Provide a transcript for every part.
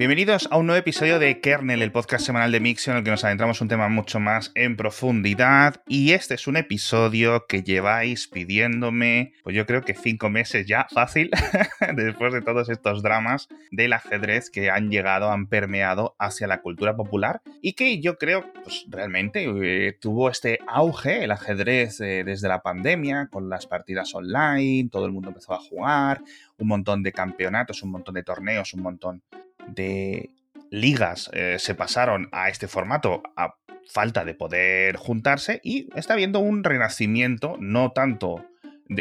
Bienvenidos a un nuevo episodio de Kernel, el podcast semanal de Mixio, en el que nos adentramos un tema mucho más en profundidad. Y este es un episodio que lleváis pidiéndome, pues yo creo que cinco meses ya, fácil, después de todos estos dramas del ajedrez que han llegado, han permeado hacia la cultura popular y que yo creo, pues realmente eh, tuvo este auge, el ajedrez eh, desde la pandemia, con las partidas online, todo el mundo empezó a jugar, un montón de campeonatos, un montón de torneos, un montón de ligas eh, se pasaron a este formato a falta de poder juntarse y está habiendo un renacimiento, no tanto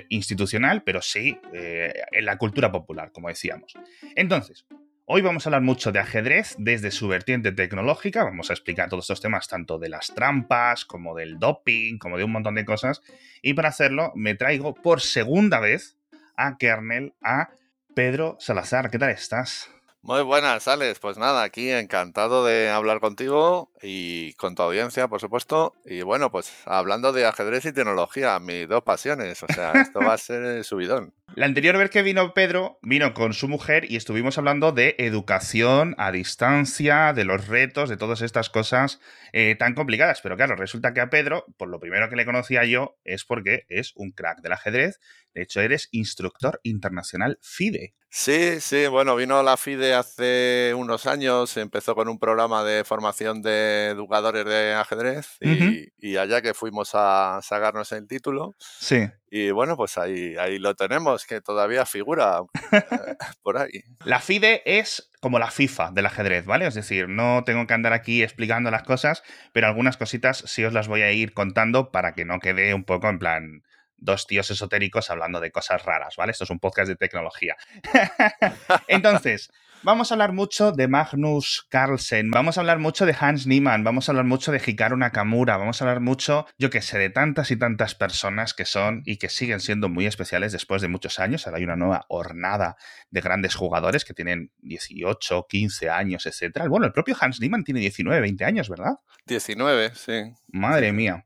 institucional, pero sí eh, en la cultura popular, como decíamos. Entonces, hoy vamos a hablar mucho de ajedrez desde su vertiente tecnológica, vamos a explicar todos estos temas, tanto de las trampas, como del doping, como de un montón de cosas, y para hacerlo me traigo por segunda vez a Kernel, a Pedro Salazar. ¿Qué tal estás? Muy buenas, Alex. Pues nada, aquí encantado de hablar contigo y con tu audiencia, por supuesto. Y bueno, pues hablando de ajedrez y tecnología, mis dos pasiones. O sea, esto va a ser subidón. La anterior vez que vino Pedro, vino con su mujer y estuvimos hablando de educación a distancia, de los retos, de todas estas cosas eh, tan complicadas. Pero claro, resulta que a Pedro, por lo primero que le conocía yo, es porque es un crack del ajedrez. De hecho, eres instructor internacional FIDE. Sí, sí, bueno, vino la FIDE hace unos años, empezó con un programa de formación de educadores de ajedrez y, allá que fuimos a sacarnos el título. Sí. Y bueno, pues ahí, ahí lo tenemos, que todavía figura eh, por ahí. La FIDE es como la FIFA del ajedrez, ¿vale? Es decir, no tengo que andar aquí explicando las cosas, pero algunas cositas sí os las voy a ir contando para que no quede un poco en plan dos tíos esotéricos hablando de cosas raras, ¿vale? Esto es un podcast de tecnología. Entonces, vamos a hablar mucho de Magnus Carlsen, vamos a hablar mucho de Hans Niemann, vamos a hablar mucho de Hikaru Nakamura, vamos a hablar mucho, yo que sé, de tantas y tantas personas que son y que siguen siendo muy especiales después de muchos años. Ahora hay una nueva hornada de grandes jugadores que tienen 18, 15 años, etc. Bueno, el propio Hans Niemann tiene 19, 20 años, ¿verdad? 19, sí. Madre mía.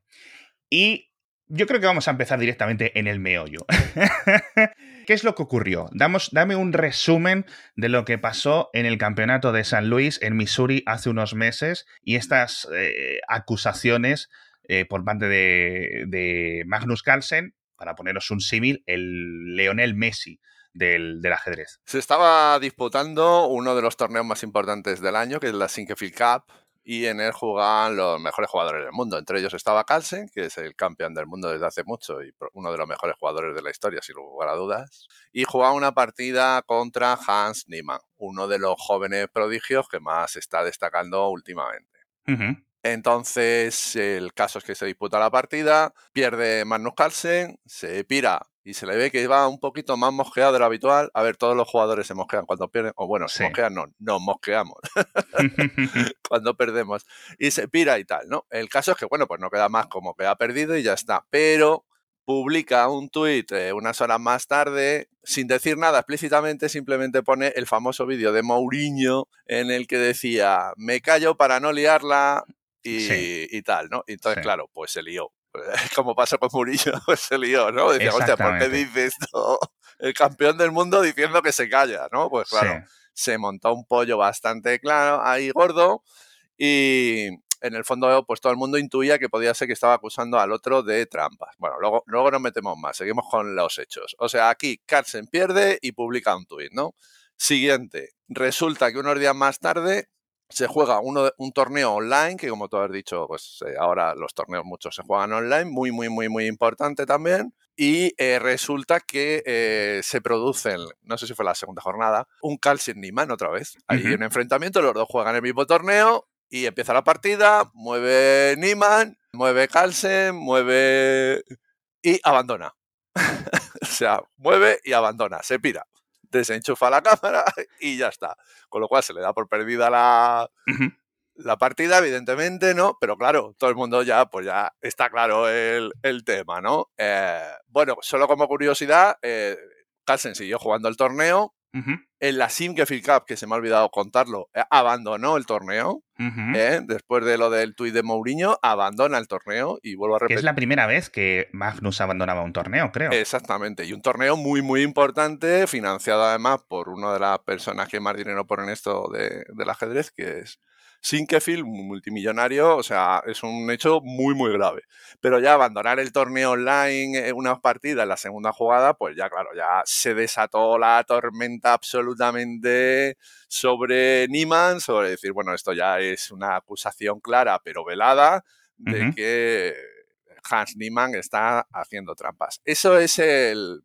Y yo creo que vamos a empezar directamente en el meollo. ¿Qué es lo que ocurrió? Damos, dame un resumen de lo que pasó en el campeonato de San Luis en Missouri hace unos meses y estas eh, acusaciones eh, por parte de, Magnus Carlsen, para poneros un símil, el Leonel Messi del, ajedrez. Se estaba disputando uno de los torneos más importantes del año, que es la Sinquefield Cup, y en él jugaban los mejores jugadores del mundo. Entre ellos estaba Carlsen, que es el campeón del mundo desde hace mucho y uno de los mejores jugadores de la historia, sin lugar a dudas. Y jugaba una partida contra Hans Niemann, uno de los jóvenes prodigios que más está destacando últimamente. Entonces, el caso es que se disputa la partida, pierde Magnus Carlsen, se pira y se le ve que va un poquito más mosqueado de lo habitual. A ver, todos los jugadores se mosquean cuando pierden, o bueno, se mosquean, no, nos mosqueamos cuando perdemos. Y se pira y tal, ¿no? El caso es que, bueno, pues no queda más como que ha perdido y ya está. Pero publica un tuit eh, unas horas más tarde, sin decir nada explícitamente, simplemente pone el famoso vídeo de Mourinho en el que decía, me callo para no liarla y, tal, ¿no? Y entonces, claro, pues se lió. como pasó con Murillo, pues se lió, ¿no? Decía, hostia, ¿por qué dice esto? El campeón del mundo diciendo que se calla, ¿no? Pues claro, se montó un pollo bastante claro, ahí gordo, y en el fondo, pues todo el mundo intuía que podía ser que estaba acusando al otro de trampas. Bueno, luego, luego nos metemos más, seguimos con los hechos. O sea, aquí Carlsen pierde y publica un tuit, ¿no? Siguiente, resulta que unos días más tarde se juega uno, un torneo online, que como tú has dicho, pues eh, ahora los torneos muchos se juegan online, muy, muy, muy, muy importante también. Y eh, resulta que eh, se producen, no sé si fue la segunda jornada, un Carlsen Niemann otra vez. Hay un enfrentamiento, los dos juegan el mismo torneo y empieza la partida, mueve Niemann, mueve Carlsen, mueve y abandona. o sea, mueve y abandona, se pira desenchufa la cámara y ya está. Con lo cual se le da por perdida la, la partida, evidentemente, ¿no? Pero claro, todo el mundo ya, pues ya está claro el, tema, ¿no? Eh, bueno, solo como curiosidad, eh, Carlsen siguió jugando el torneo En la Simgefield Cup, que se me ha olvidado contarlo, eh, abandonó el torneo. ¿eh? Después de lo del tuit de Mourinho, abandona el torneo y vuelvo a repetir. es la primera vez que Magnus abandonaba un torneo, creo. Exactamente. Y un torneo muy, muy importante, financiado además por una de las personas que más dinero ponen esto de, del ajedrez, que es Sinkefield, multimillonario, o sea, es un hecho muy, muy grave. Pero ya abandonar el torneo online en unas partidas en la segunda jugada, pues ya, claro, ya se desató la tormenta absolutamente sobre Niemann, sobre decir, bueno, esto ya es una acusación clara pero velada de que Hans Niemann está haciendo trampas. Eso es el,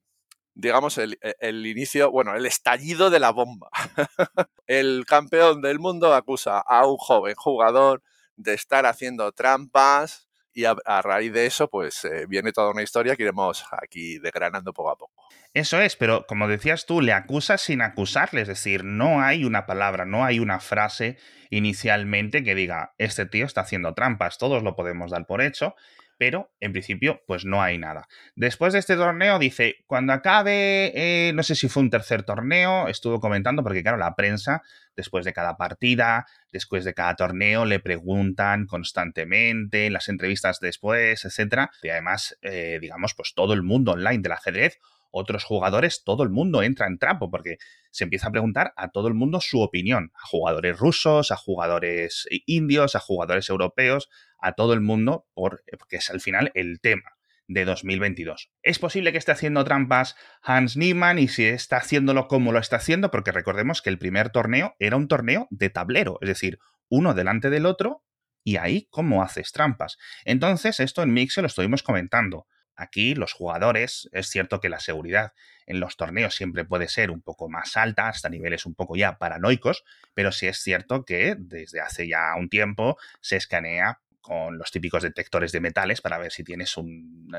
digamos, el, e, el, inicio, bueno, el estallido de la bomba. el campeón del mundo acusa a un joven jugador de estar haciendo trampas y a, raíz de eso, pues eh, viene toda una historia que iremos aquí desgranando poco a poco. Eso es, pero como decías tú, le acusa sin acusarle, es decir, no hay una palabra, no hay una frase inicialmente que diga, este tío está haciendo trampas, todos lo podemos dar por hecho, pero en principio pues no hay nada. Después de este torneo dice, cuando acabe, eh, no sé si fue un tercer torneo, estuvo comentando porque claro, la prensa después de cada partida, después de cada torneo, le preguntan constantemente, en las entrevistas después, etcétera. Y además, eh, digamos, pues todo el mundo online del ajedrez otros jugadores, todo el mundo entra en trapo porque se empieza a preguntar a todo el mundo su opinión, a jugadores rusos, a jugadores indios, a jugadores europeos, a todo el mundo, porque es al final el tema de 2022. Es posible que esté haciendo trampas Hans Niemann y si está haciéndolo como lo está haciendo, porque recordemos que el primer torneo era un torneo de tablero, es decir, uno delante del otro y ahí cómo haces trampas. Entonces, esto en Mix lo estuvimos comentando. Aquí los jugadores, es cierto que la seguridad en los torneos siempre puede ser un poco más alta, hasta niveles un poco ya paranoicos, pero sí es cierto que desde hace ya un tiempo se escanea con los típicos detectores de metales para ver si tienes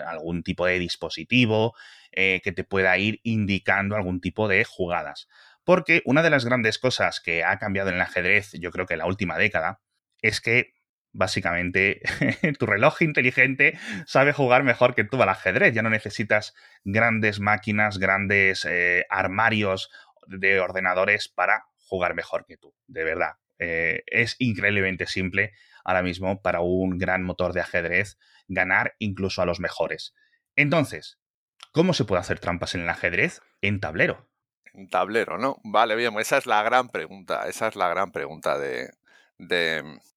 algún tipo de dispositivo eh, que te pueda ir indicando algún tipo de jugadas. Porque una de las grandes cosas que ha cambiado en el ajedrez, yo creo que en la última década, es que básicamente tu reloj inteligente sabe jugar mejor que tú al ajedrez. Ya no necesitas grandes máquinas, grandes eh, armarios de ordenadores para jugar mejor que tú. De verdad. Eh, es increíblemente simple ahora mismo para un gran motor de ajedrez ganar incluso a los mejores. Entonces, ¿cómo se puede hacer trampas en el ajedrez? En tablero. En tablero, ¿no? Vale, bien, esa es la gran pregunta. Esa es la gran pregunta de,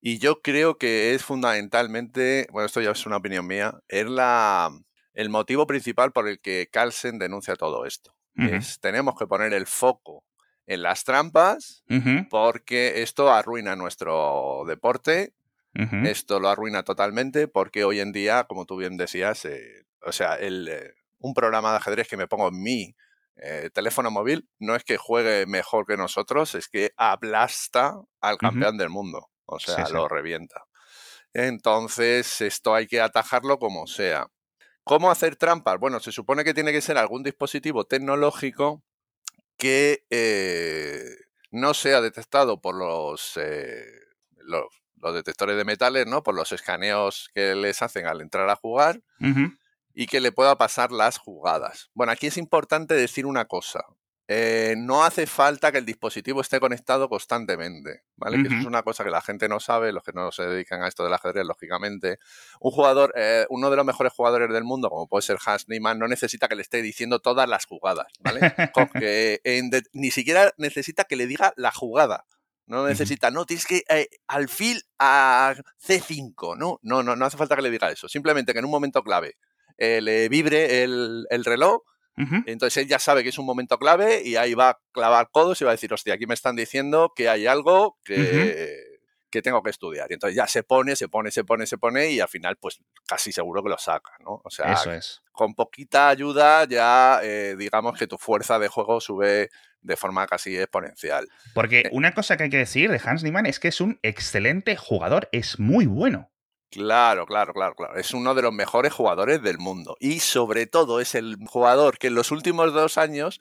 y yo creo que es fundamentalmente, bueno, esto ya es una opinión mía, es la, el motivo principal por el que Carlsen denuncia todo esto. es, tenemos que poner el foco en las trampas porque esto arruina nuestro deporte, esto lo arruina totalmente porque hoy en día, como tú bien decías, eh, o sea, el, eh, un programa de ajedrez que me pongo en mi eh, teléfono móvil no es que juegue mejor que nosotros, es que aplasta al campeón del mundo. O sea, lo revienta. Entonces, esto hay que atajarlo como sea. ¿Cómo hacer trampas? Bueno, se supone que tiene que ser algún dispositivo tecnológico que eh, no sea detectado por los, eh, los, detectores de metales, ¿no? Por los escaneos que les hacen al entrar a jugar y que le pueda pasar las jugadas. Bueno, aquí es importante decir una cosa. Eh, no hace falta que el dispositivo esté conectado constantemente, ¿vale? Que eso es una cosa que la gente no sabe, los que no se dedican a esto del ajedrez, lógicamente. Un jugador, eh, uno de los mejores jugadores del mundo, como puede ser Hans Niemann, no necesita que le esté diciendo todas las jugadas, ¿vale? ni siquiera necesita que le diga la jugada. No necesita, no, tienes que eh, alfil a C5, ¿no? No, no, no hace falta que le diga eso. Simplemente que en un momento clave eh, le vibre el, reloj. Entonces él ya sabe que es un momento clave y ahí va a clavar codos y va a decir, hostia, aquí me están diciendo que hay algo que, que tengo que estudiar. Y entonces ya se pone, se pone, se pone, se pone y al final pues casi seguro que lo saca, ¿no? O sea, con poquita ayuda ya eh, digamos que tu fuerza de juego sube de forma casi exponencial. Porque eh una cosa que hay que decir de Hans Niemann es que es un excelente jugador, es muy bueno. Claro, claro, claro, claro. Es uno de los mejores jugadores del mundo. Y sobre todo es el jugador que en los últimos dos años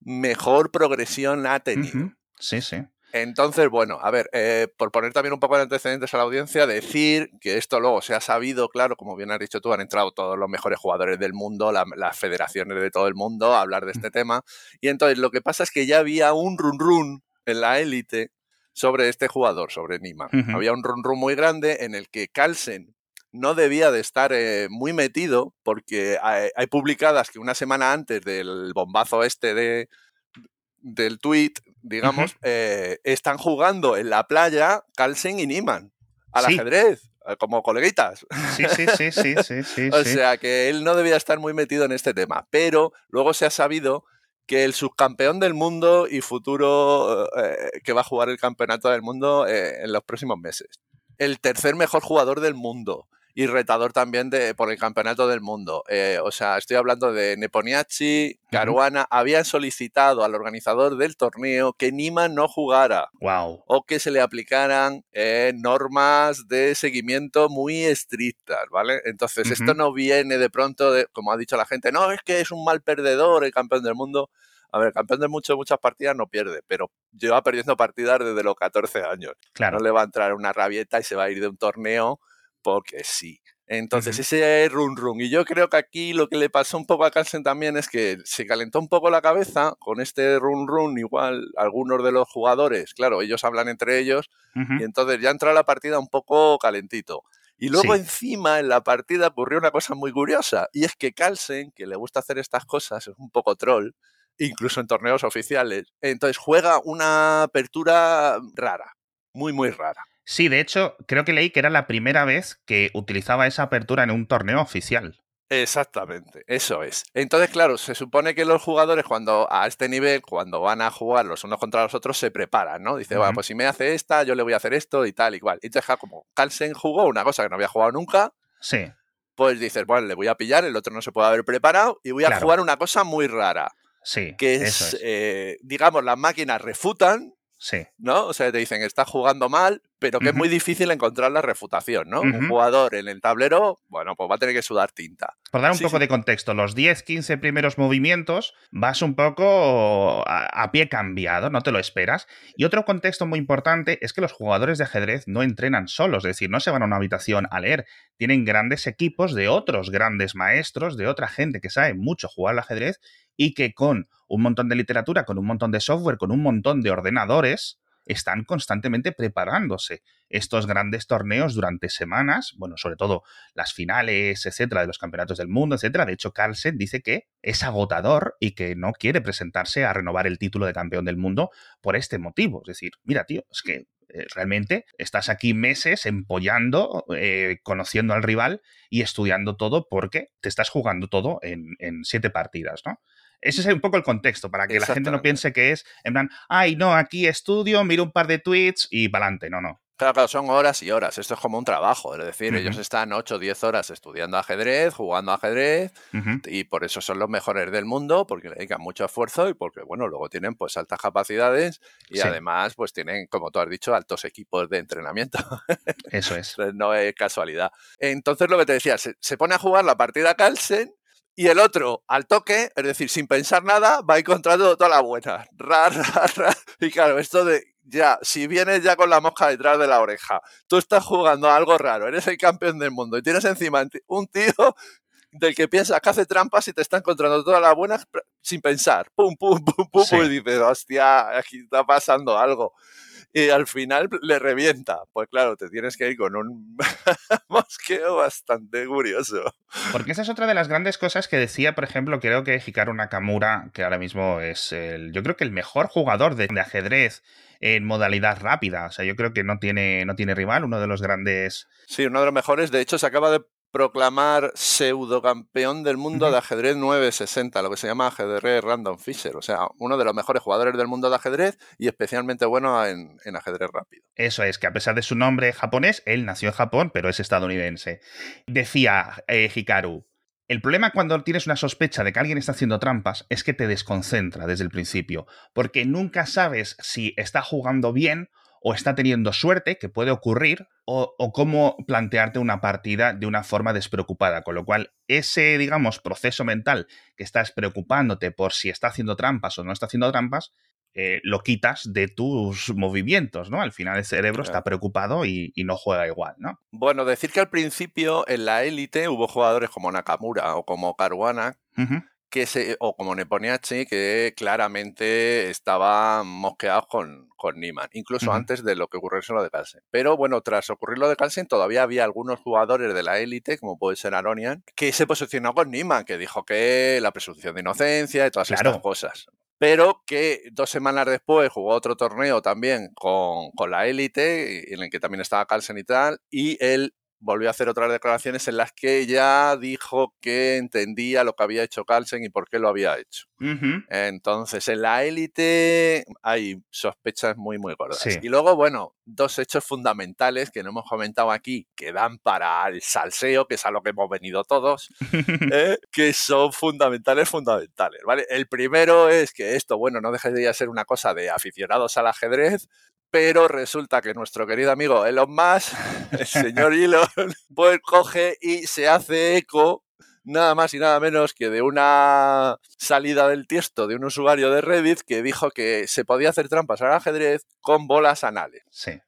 mejor progresión ha tenido. Sí, sí. Entonces, bueno, a ver, eh, por poner también un poco de antecedentes a la audiencia, decir que esto luego se ha sabido, claro, como bien has dicho tú, han entrado todos los mejores jugadores del mundo, las federaciones de todo el mundo a hablar de este tema. Y entonces lo que pasa es que ya había un run run en la élite sobre este jugador, sobre Nima. Había un run run muy grande en el que Carlsen no debía de estar eh, muy metido porque hay, publicadas que una semana antes del bombazo este de, del tweet, digamos, eh, están jugando en la playa Carlsen y Niman al ajedrez, eh, como coleguitas. Sí, sí, sí, sí, sí, sí. o sea que él no debía estar muy metido en este tema, pero luego se ha sabido que el subcampeón del mundo y futuro eh, que va a jugar el campeonato del mundo en los próximos meses. El tercer mejor jugador del mundo y retador también de, por el campeonato del mundo. Eh, o sea, estoy hablando de Neponiachi, Caruana, habían solicitado al organizador del torneo que Nima no jugara. Wow. O que se le aplicaran eh, normas de seguimiento muy estrictas, ¿vale? Entonces, esto no viene de pronto, de, como ha dicho la gente, no, es que es un mal perdedor el campeón del mundo. A ver, el campeón del mundo muchas partidas no pierde, pero lleva perdiendo partidas desde los 14 años. Claro. No le va a entrar una rabieta y se va a ir de un torneo porque sí. Entonces, ese run run. Y yo creo que aquí lo que le pasó un poco a Carlsen también es que se calentó un poco la cabeza con este run run. Igual algunos de los jugadores, claro, ellos hablan entre ellos, y entonces ya entró la partida un poco calentito. Y luego encima en la partida ocurrió una cosa muy curiosa, y es que Carlsen, que le gusta hacer estas cosas, es un poco troll, incluso en torneos oficiales, entonces juega una apertura rara, muy, muy rara. Sí, de hecho, creo que leí que era la primera vez que utilizaba esa apertura en un torneo oficial. Exactamente, eso es. Entonces, claro, se supone que los jugadores cuando a este nivel, cuando van a jugar los unos contra los otros, se preparan, ¿no? Dice, bueno, pues si me hace esta, yo le voy a hacer esto y tal, igual. Y entonces, como Carlsen jugó una cosa que no había jugado nunca, sí. pues dices, bueno, le voy a pillar, el otro no se puede haber preparado y voy a jugar una cosa muy rara. Sí. Que es, Eh, digamos, las máquinas refutan Sí. ¿No? O sea, te dicen, está jugando mal, pero que es muy difícil encontrar la refutación, ¿no? Un jugador en el tablero, bueno, pues va a tener que sudar tinta. Por dar un poco de contexto, los 10, 15 primeros movimientos vas un poco a, pie cambiado, no te lo esperas. Y otro contexto muy importante es que los jugadores de ajedrez no entrenan solos, es decir, no se van a una habitación a leer, tienen grandes equipos de otros grandes maestros, de otra gente que sabe mucho jugar al ajedrez y que con un montón de literatura, con un montón de software, con un montón de ordenadores, están constantemente preparándose estos grandes torneos durante semanas, bueno, sobre todo las finales, etcétera, de los campeonatos del mundo, etcétera. De hecho, Carlsen dice que es agotador y que no quiere presentarse a renovar el título de campeón del mundo por este motivo. Es decir, mira, tío, es que eh, realmente estás aquí meses empollando, eh, conociendo al rival y estudiando todo porque te estás jugando todo en, en siete partidas, ¿no? Ese es un poco el contexto, para que la gente no piense que es, en plan, ay, no, aquí estudio, miro un par de tweets y para adelante. No, no. Claro, claro, son horas y horas. Esto es como un trabajo. Es decir, ellos están 8 o 10 horas estudiando ajedrez, jugando ajedrez, y por eso son los mejores del mundo, porque le dedican mucho esfuerzo y porque, bueno, luego tienen pues altas capacidades y además, pues tienen, como tú has dicho, altos equipos de entrenamiento. Eso es. no es casualidad. Entonces, lo que te decía, se, se pone a jugar la partida Carlsen y el otro, al toque, es decir, sin pensar nada, va encontrando toda la buena. Ra, ra, ra. Y claro, esto de ya, si vienes ya con la mosca detrás de la oreja, tú estás jugando algo raro, eres el campeón del mundo y tienes encima un tío del que piensas que hace trampas y te está encontrando toda la buena sin pensar. Pum, pum, pum, pum, y dices, hostia, aquí está pasando algo y al final le revienta. Pues claro, te tienes que ir con un mosqueo bastante curioso. Porque esa es otra de las grandes cosas que decía, por ejemplo, creo que Hikaru Nakamura, que ahora mismo es el, yo creo que el mejor jugador de, ajedrez en modalidad rápida. O sea, yo creo que no tiene, no tiene rival, uno de los grandes. Sí, uno de los mejores. De hecho, se acaba de proclamar pseudocampeón del mundo de ajedrez 960, lo que se llama ajedrez Random Fisher. O sea, uno de los mejores jugadores del mundo de ajedrez y especialmente bueno en, ajedrez rápido. Eso es, que a pesar de su nombre japonés, él nació en Japón, pero es estadounidense. Decía eh, Hikaru. El problema cuando tienes una sospecha de que alguien está haciendo trampas es que te desconcentra desde el principio, porque nunca sabes si está jugando bien o está teniendo suerte, que puede ocurrir, o, cómo plantearte una partida de una forma despreocupada. Con lo cual, ese, digamos, proceso mental que estás preocupándote por si está haciendo trampas o no está haciendo trampas, eh, lo quitas de tus movimientos, ¿no? Al final el cerebro está preocupado y, no juega igual, ¿no? Bueno, decir que al principio en la élite hubo jugadores como Nakamura o como Caruana que se, o como Neponiachi, que claramente estaban mosqueados con, con Niman, incluso antes de lo que ocurriese lo de Carlsen. Pero bueno, tras ocurrir lo de Carlsen, todavía había algunos jugadores de la élite, como puede ser Aronian, que se posicionó con Niman, que dijo que la presunción de inocencia y todas estas cosas. Pero que dos semanas después jugó otro torneo también con, con la élite, en el que también estaba Carlsen y tal, y él volvió a hacer otras declaraciones en las que ella dijo que entendía lo que había hecho Carlsen y por qué lo había hecho. Entonces, en la élite hay sospechas muy, muy gordas. Y luego, bueno, dos hechos fundamentales que no hemos comentado aquí, que dan para el salseo, que es a lo que hemos venido todos, ¿eh? que son fundamentales, fundamentales, ¿vale? El primero es que esto, bueno, no deja de ser una cosa de aficionados al ajedrez, pero resulta que nuestro querido amigo Elon Musk, el señor Elon, pues coge y se hace eco nada más y nada menos que de una salida del tiesto de un usuario de Reddit que dijo que se podía hacer trampas al ajedrez con bolas anales. Sí.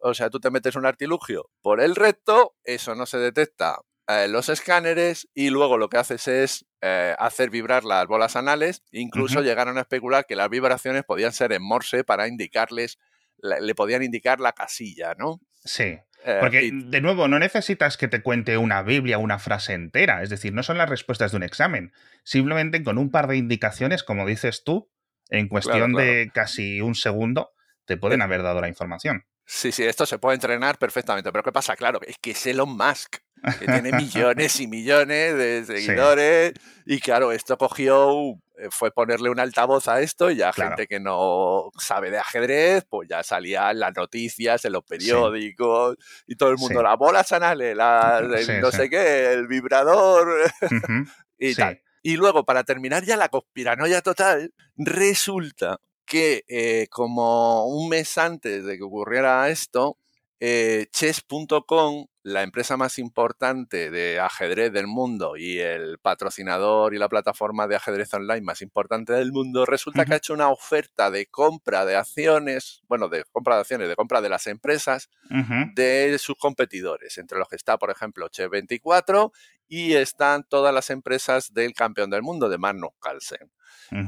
O sea, tú te metes un artilugio por el recto, eso no se detecta en los escáneres y luego lo que haces es eh, hacer vibrar las bolas anales. Incluso llegaron a especular que las vibraciones podían ser en morse para indicarles le podían indicar la casilla, ¿no? Sí. Eh, Porque, de nuevo, no necesitas que te cuente una Biblia una frase entera. Es decir, no son las respuestas de un examen. Simplemente con un par de indicaciones, como dices tú, en cuestión de casi un segundo, te pueden eh, haber dado la información. Sí, sí, esto se puede entrenar perfectamente. Pero ¿qué pasa? Claro, es que es Elon Musk, que tiene millones y millones de seguidores. Y claro, esto cogió eh, fue ponerle un altavoz a esto y ya gente que no sabe de ajedrez, pues ya salía en las noticias, en los periódicos y todo el mundo, la bola sanale, la, no sé qué, el vibrador y tal. Y luego, para terminar ya la conspiranoia total, resulta que eh, como un mes antes de que ocurriera esto, eh, chess.com, la empresa más importante de ajedrez del mundo y el patrocinador y la plataforma de ajedrez online más importante del mundo, resulta que ha hecho una oferta de compra de acciones, bueno, de compra de acciones, de compra de las empresas de sus competidores, entre los que está, por ejemplo, Chess24 y están todas las empresas del campeón del mundo, de Magnus Carlsen.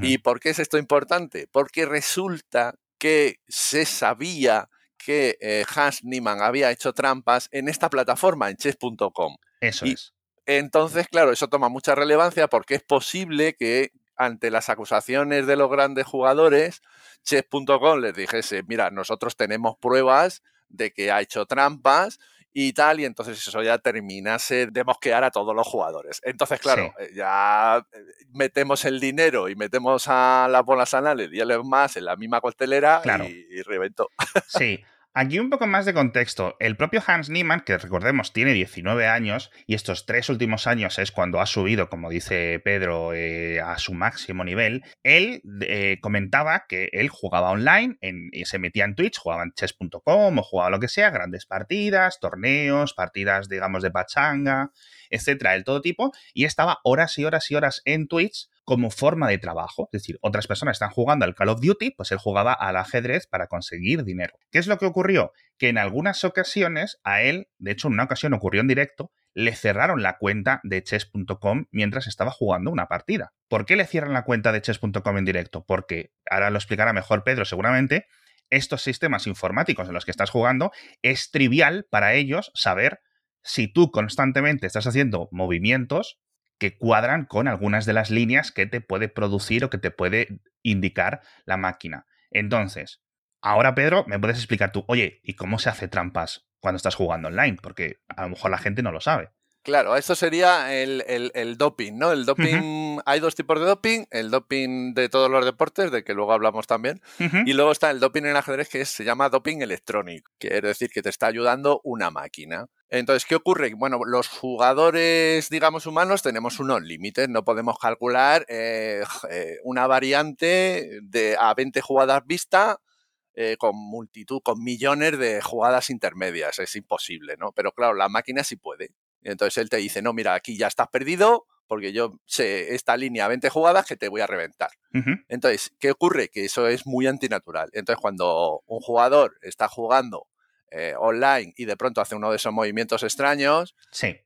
¿Y por qué es esto importante? Porque resulta que se sabía que eh, Hans Niemann había hecho trampas en esta plataforma, en chess.com. Eso es. Entonces, claro, eso toma mucha relevancia porque es posible que ante las acusaciones de los grandes jugadores, chess.com les dijese, mira, nosotros tenemos pruebas de que ha hecho trampas y tal, y entonces eso ya terminase de mosquear a todos los jugadores. Entonces, claro, eh, ya eh, metemos el dinero y metemos a las bolas anales y más en la misma costelera y, y reventó. Sí, Aquí un poco más de contexto. El propio Hans Niemann, que recordemos tiene 19 años y estos tres últimos años es cuando ha subido, como dice Pedro, eh, a su máximo nivel, él eh, comentaba que él jugaba online, en, se metía en Twitch, jugaba en chess.com o jugaba lo que sea, grandes partidas, torneos, partidas, digamos, de pachanga, etcétera, del todo tipo, y estaba horas y horas y horas en Twitch como forma de trabajo. Es decir, otras personas están jugando al Call of Duty, pues él jugaba al ajedrez para conseguir dinero. ¿Qué es lo que ocurrió? Que en algunas ocasiones a él, de hecho en una ocasión ocurrió en directo, le cerraron la cuenta de chess.com mientras estaba jugando una partida. ¿Por qué le cierran la cuenta de chess.com en directo? Porque, ahora lo explicará mejor Pedro seguramente, estos sistemas informáticos en los que estás jugando es trivial para ellos saber si tú constantemente estás haciendo movimientos que cuadran con algunas de las líneas que te puede producir o que te puede indicar la máquina. Entonces, ahora Pedro, me puedes explicar tú, oye, ¿y cómo se hace trampas cuando estás jugando online? Porque a lo mejor la gente no lo sabe. Claro, esto sería el, doping, ¿no? El doping, hay dos tipos de doping, el doping de todos los deportes, de que luego hablamos también, y luego está el doping en ajedrez que se llama doping electrónico, quiere decir que te está ayudando una máquina. Entonces, ¿qué ocurre? Bueno, los jugadores, digamos, humanos tenemos unos límites, no podemos calcular eh, eh, una variante de a 20 jugadas vista eh, con multitud, con millones de jugadas intermedias, es imposible, ¿no? Pero claro, la máquina sí puede. Entonces él te dice, no, mira, aquí ya estás perdido, porque yo sé esta línea 20 jugadas que te voy a reventar. Entonces, ¿qué ocurre? Que eso es muy antinatural. Entonces, cuando un jugador está jugando eh, online y de pronto hace uno de esos movimientos extraños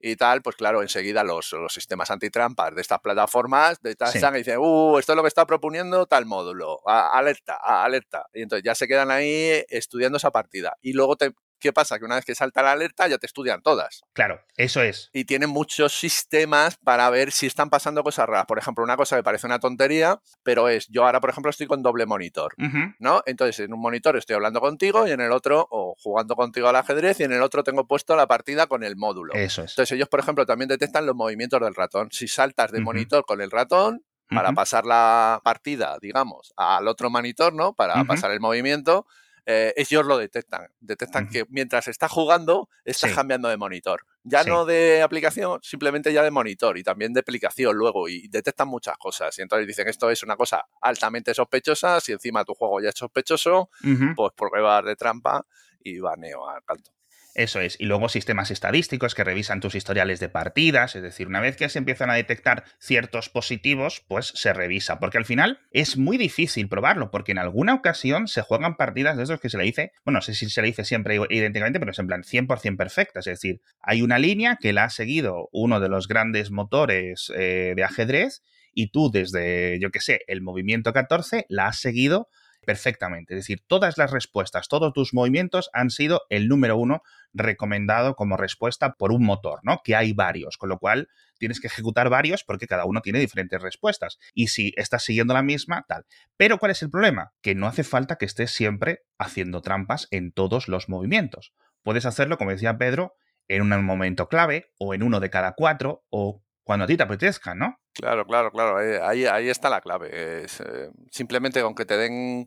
y tal, pues claro, enseguida los, los sistemas antitrampas de estas plataformas de y dicen, uh, esto es lo que está proponiendo tal módulo, alerta, alerta. Y entonces ya se quedan ahí estudiando esa partida. Y luego te, ¿Qué pasa? Que una vez que salta la alerta ya te estudian todas. Claro, eso es. Y tienen muchos sistemas para ver si están pasando cosas raras. Por ejemplo, una cosa que parece una tontería, pero es, yo ahora, por ejemplo, estoy con doble monitor, ¿no? Entonces, en un monitor estoy hablando contigo y en el otro, o jugando contigo al ajedrez, y en el otro tengo puesto la partida con el módulo. Eso es. Entonces, ellos, por ejemplo, también detectan los movimientos del ratón. Si saltas de monitor con el ratón, para pasar la partida, digamos, al otro monitor, ¿no? Para pasar el movimiento, eh, ellos lo detectan. Detectan que mientras está jugando, está cambiando de monitor. Ya no de aplicación, simplemente ya de monitor y también de aplicación luego. Y detectan muchas cosas. Y entonces dicen, esto es una cosa altamente sospechosa. Si encima tu juego ya es sospechoso, pues pruebas de trampa y baneo al canto. Eso es. Y luego sistemas estadísticos que revisan tus historiales de partidas. Es decir, una vez que se empiezan a detectar ciertos positivos, pues se revisa. Porque al final es muy difícil probarlo, porque en alguna ocasión se juegan partidas de esos que se le dice, bueno, no sé si se le dice siempre idénticamente, pero es en plan 100% perfectas. Es decir, hay una línea que la ha seguido uno de los grandes motores eh, de ajedrez y tú desde, yo qué sé, el movimiento 14 la has seguido perfectamente. Es decir, todas las respuestas, todos tus movimientos han sido el número uno recomendado como respuesta por un motor, ¿no? Que hay varios, con lo cual tienes que ejecutar varios porque cada uno tiene diferentes respuestas. Y si estás siguiendo la misma, tal. Pero ¿cuál es el problema? Que no hace falta que estés siempre haciendo trampas en todos los movimientos. Puedes hacerlo, como decía Pedro, en un momento clave o en uno de cada cuatro o cuando a ti te apetezca, ¿no? Claro, claro, claro. Eh, ahí, ahí está la clave. Es, eh, simplemente con que te den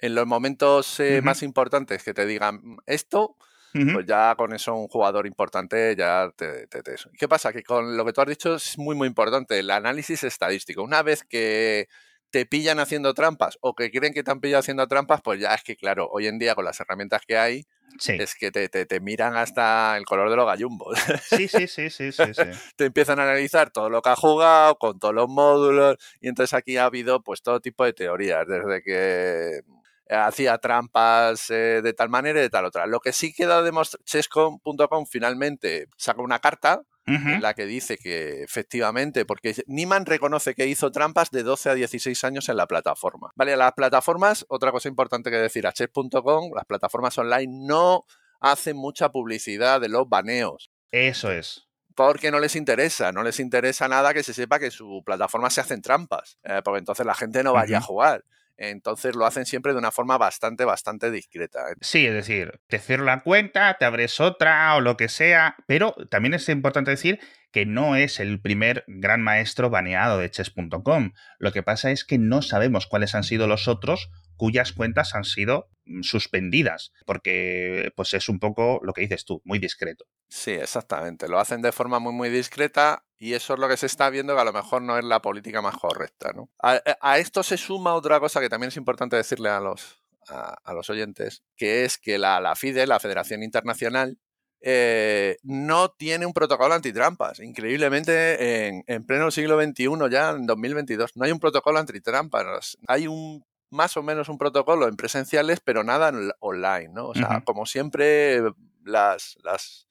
en los momentos eh, más importantes que te digan esto, pues ya con eso un jugador importante ya te, te, ¿Qué pasa? Que con lo que tú has dicho es muy, muy importante, el análisis estadístico. Una vez que te pillan haciendo trampas o que creen que te han pillado haciendo trampas, pues ya es que, claro, hoy en día con las herramientas que hay, es que te, te, miran hasta el color de los gallumbos. Sí, sí, sí, sí, sí, te empiezan a analizar todo lo que ha jugado, con todos los módulos, y entonces aquí ha habido pues todo tipo de teorías, desde que hacía trampas eh, de tal manera y de tal otra. Lo que sí queda demostrado, chess.com finalmente saca una carta en la que dice que efectivamente, porque Niman reconoce que hizo trampas de 12 a 16 años en la plataforma. Vale, las plataformas, otra cosa importante que decir, a chess.com, las plataformas online no hacen mucha publicidad de los baneos. Eso es porque no les interesa, no les interesa nada que se sepa que su plataforma se hacen trampas, eh, porque entonces la gente no vaya a jugar. Entonces lo hacen siempre de una forma bastante, bastante discreta. ¿eh? Sí, es decir, te cierro la cuenta, te abres otra o lo que sea, pero también es importante decir que no es el primer gran maestro baneado de chess.com. Lo que pasa es que no sabemos cuáles han sido los otros cuyas cuentas han sido mm, suspendidas, porque pues es un poco lo que dices tú, muy discreto. Sí, exactamente. Lo hacen de forma muy, muy discreta y eso es lo que se está viendo que a lo mejor no es la política más correcta. ¿no? A, eh, esto se suma otra cosa que también es importante decirle a los, a, los oyentes, que es que la, la FIDE, la Federación Internacional, eh, no tiene un protocolo antitrampas. Increíblemente, en, en, pleno siglo XXI, ya en 2022, no hay un protocolo antitrampas. Hay un más o menos un protocolo en presenciales, pero nada en online, ¿no? O sea, como siempre, las, las,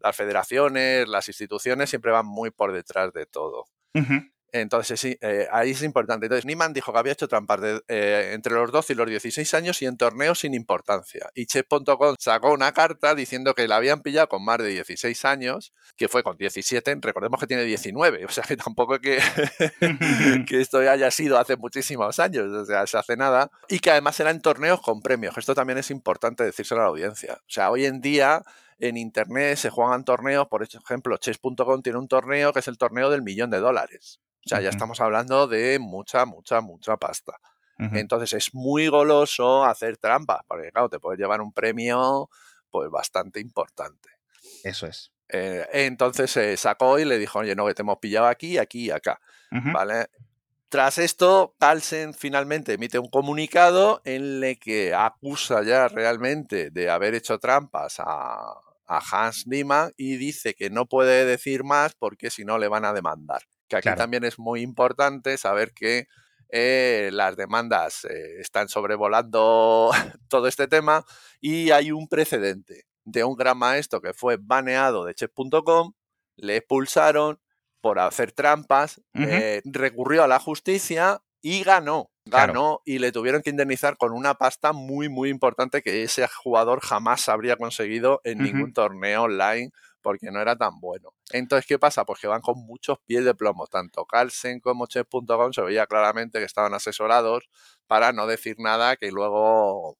las, federaciones, las instituciones siempre van muy por detrás de todo. Entonces, eh, ahí es importante. Entonces, Niman dijo que había hecho trampas eh, entre los 12 y los 16 años y en torneos sin importancia. Y Chess.com sacó una carta diciendo que la habían pillado con más de 16 años, que fue con 17, recordemos que tiene 19, o sea que tampoco es que, esto haya sido hace muchísimos años, o sea, se hace nada. Y que además era en torneos con premios. Esto también es importante decírselo a la audiencia. O sea, hoy en día en Internet se juegan torneos, por ejemplo, chess.com tiene un torneo que es el torneo del millón de dólares. O sea, ya estamos hablando de mucha, mucha, mucha pasta. Entonces es muy goloso hacer trampas, porque claro, te puedes llevar un premio pues bastante importante. Eso es. Eh, entonces se sacó y le dijo, oye, no, que te hemos pillado aquí, aquí y acá. ¿Vale? Tras esto, Carlsen finalmente emite un comunicado en el que acusa ya realmente de haber hecho trampas a, a Hans Niemann y dice que no puede decir más porque si no le van a demandar. Que aquí también es muy importante saber que eh, las demandas eh, están sobrevolando todo este tema y hay un precedente de un gran maestro que fue baneado de chess.com, le expulsaron por hacer trampas, eh, recurrió a la justicia y ganó. Ganó y le tuvieron que indemnizar con una pasta muy, muy importante que ese jugador jamás habría conseguido en ningún torneo online porque no era tan bueno. Entonces, ¿qué pasa? Pues que van con muchos pies de plomo. Tanto Carlsen como Chess.com se veía claramente que estaban asesorados para no decir nada que luego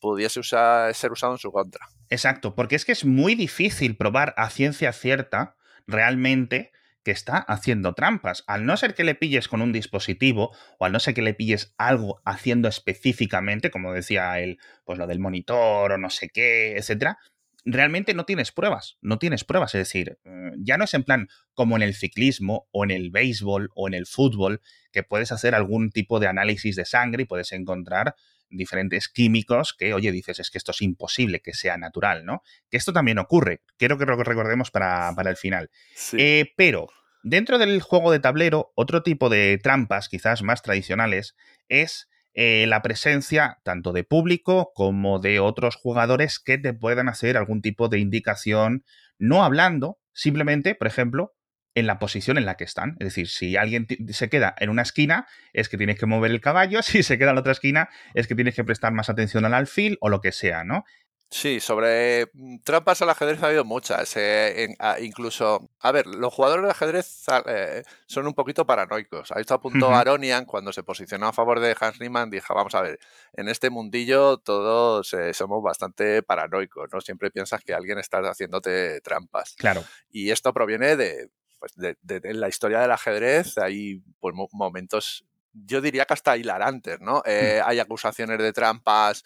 pudiese ser usado en su contra. Exacto, porque es que es muy difícil probar a ciencia cierta realmente que está haciendo trampas. Al no ser que le pilles con un dispositivo o al no ser que le pilles algo haciendo específicamente, como decía él, pues lo del monitor o no sé qué, etcétera, realmente no tienes pruebas, no tienes pruebas, es decir, eh, ya no es en plan como en el ciclismo o en el béisbol o en el fútbol, que puedes hacer algún tipo de análisis de sangre y puedes encontrar diferentes químicos que, oye, dices, es que esto es imposible que sea natural, ¿no? Que esto también ocurre, quiero que lo recordemos para, el final. Eh, pero dentro del juego de tablero, otro tipo de trampas, quizás más tradicionales, es eh, la presencia tanto de público como de otros jugadores que te puedan hacer algún tipo de indicación, no hablando, simplemente, por ejemplo, en la posición en la que están. Es decir, si alguien se queda en una esquina, es que tienes que mover el caballo, si se queda en otra esquina, es que tienes que prestar más atención al alfil o lo que sea, ¿no? Sí, sobre mm, trampas al ajedrez ha habido muchas. Eh, incluso, a ver, los jugadores de ajedrez eh, son un poquito paranoicos. Ahí está a punto Aronian cuando se posicionó a favor de Hans Riemann, dijo, vamos a ver, en este mundillo todos eh, somos bastante paranoicos, ¿no? Siempre piensas que alguien está haciéndote trampas. Claro. Y esto proviene de, pues de, la historia del ajedrez hay pues, momentos, yo diría que hasta hilarantes, ¿no? Mm. Hay acusaciones de trampas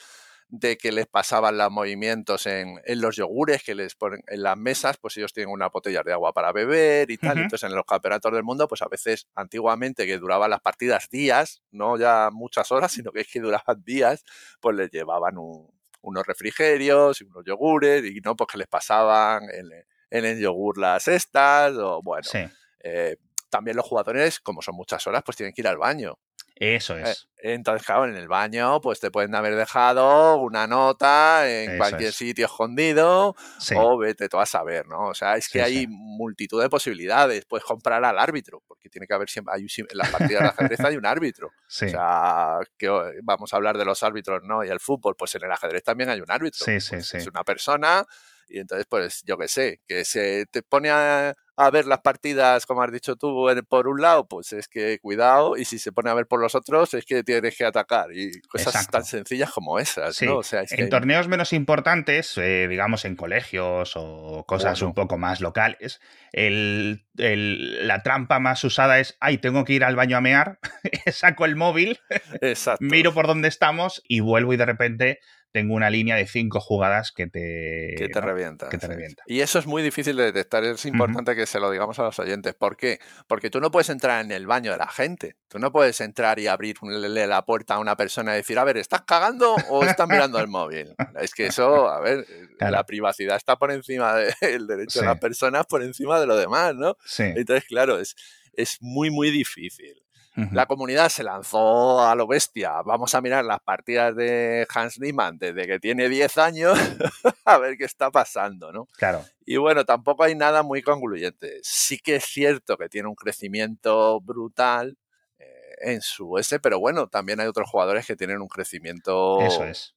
de que les pasaban los movimientos en, los yogures que les ponen en las mesas, pues ellos tienen una botella de agua para beber y tal. Entonces, en los campeonatos del mundo, pues a veces, antiguamente, que duraban las partidas días, no ya muchas horas, sino que es que duraban días, pues les llevaban unos refrigerios y unos yogures y no, pues que les pasaban el, en el yogur las estas, o bueno. Eh, también los jugadores, como son muchas horas, pues tienen que ir al baño. Eso eh, es. entonces, claro, en el baño, pues te pueden haber dejado una nota en cualquier sitio escondido o vete tú a saber, ¿no? O sea, es que hay multitud de posibilidades. Puedes comprar al árbitro, porque tiene que haber siempre, hay, en las partidas de ajedrez hay un árbitro. O sea, que vamos a hablar de los árbitros, ¿no? Y el fútbol, pues en el ajedrez también hay un árbitro. Sí, sí, pues Es una persona y entonces, pues yo qué sé, que se te pone a, ver las partidas, como has dicho tú, por un lado, pues es que cuidado, y si se pone a ver por los otros, es que tienes que atacar. Y cosas tan sencillas como esas, ¿no? O sea, en torneos menos importantes, eh, digamos en colegios o cosas un poco más locales, el, la trampa más usada es, ay, tengo que ir al baño a mear, saco el móvil, miro por dónde estamos y vuelvo y de repente tengo una línea de cinco jugadas que te, que te, revienta, que te revienta. Y eso es muy difícil de detectar, es importante que se lo digamos a los oyentes. ¿Por qué? Porque tú no puedes entrar en el baño de la gente, tú no puedes entrar y abrirle la puerta a una persona y decir, a ver, ¿estás cagando o estás mirando el móvil? Es que eso, a ver, la privacidad está por encima del derecho de las personas, por encima de lo demás, ¿no? Sí. Entonces, claro, es, es muy, muy difícil. La comunidad se lanzó a lo bestia. Vamos a mirar las partidas de Hans Niemann desde que tiene 10 años a ver qué está pasando, ¿no? Claro. Y bueno, tampoco hay nada muy concluyente. Sí que es cierto que tiene un crecimiento brutal eh, en su S, pero bueno, también hay otros jugadores que tienen un crecimiento Eso es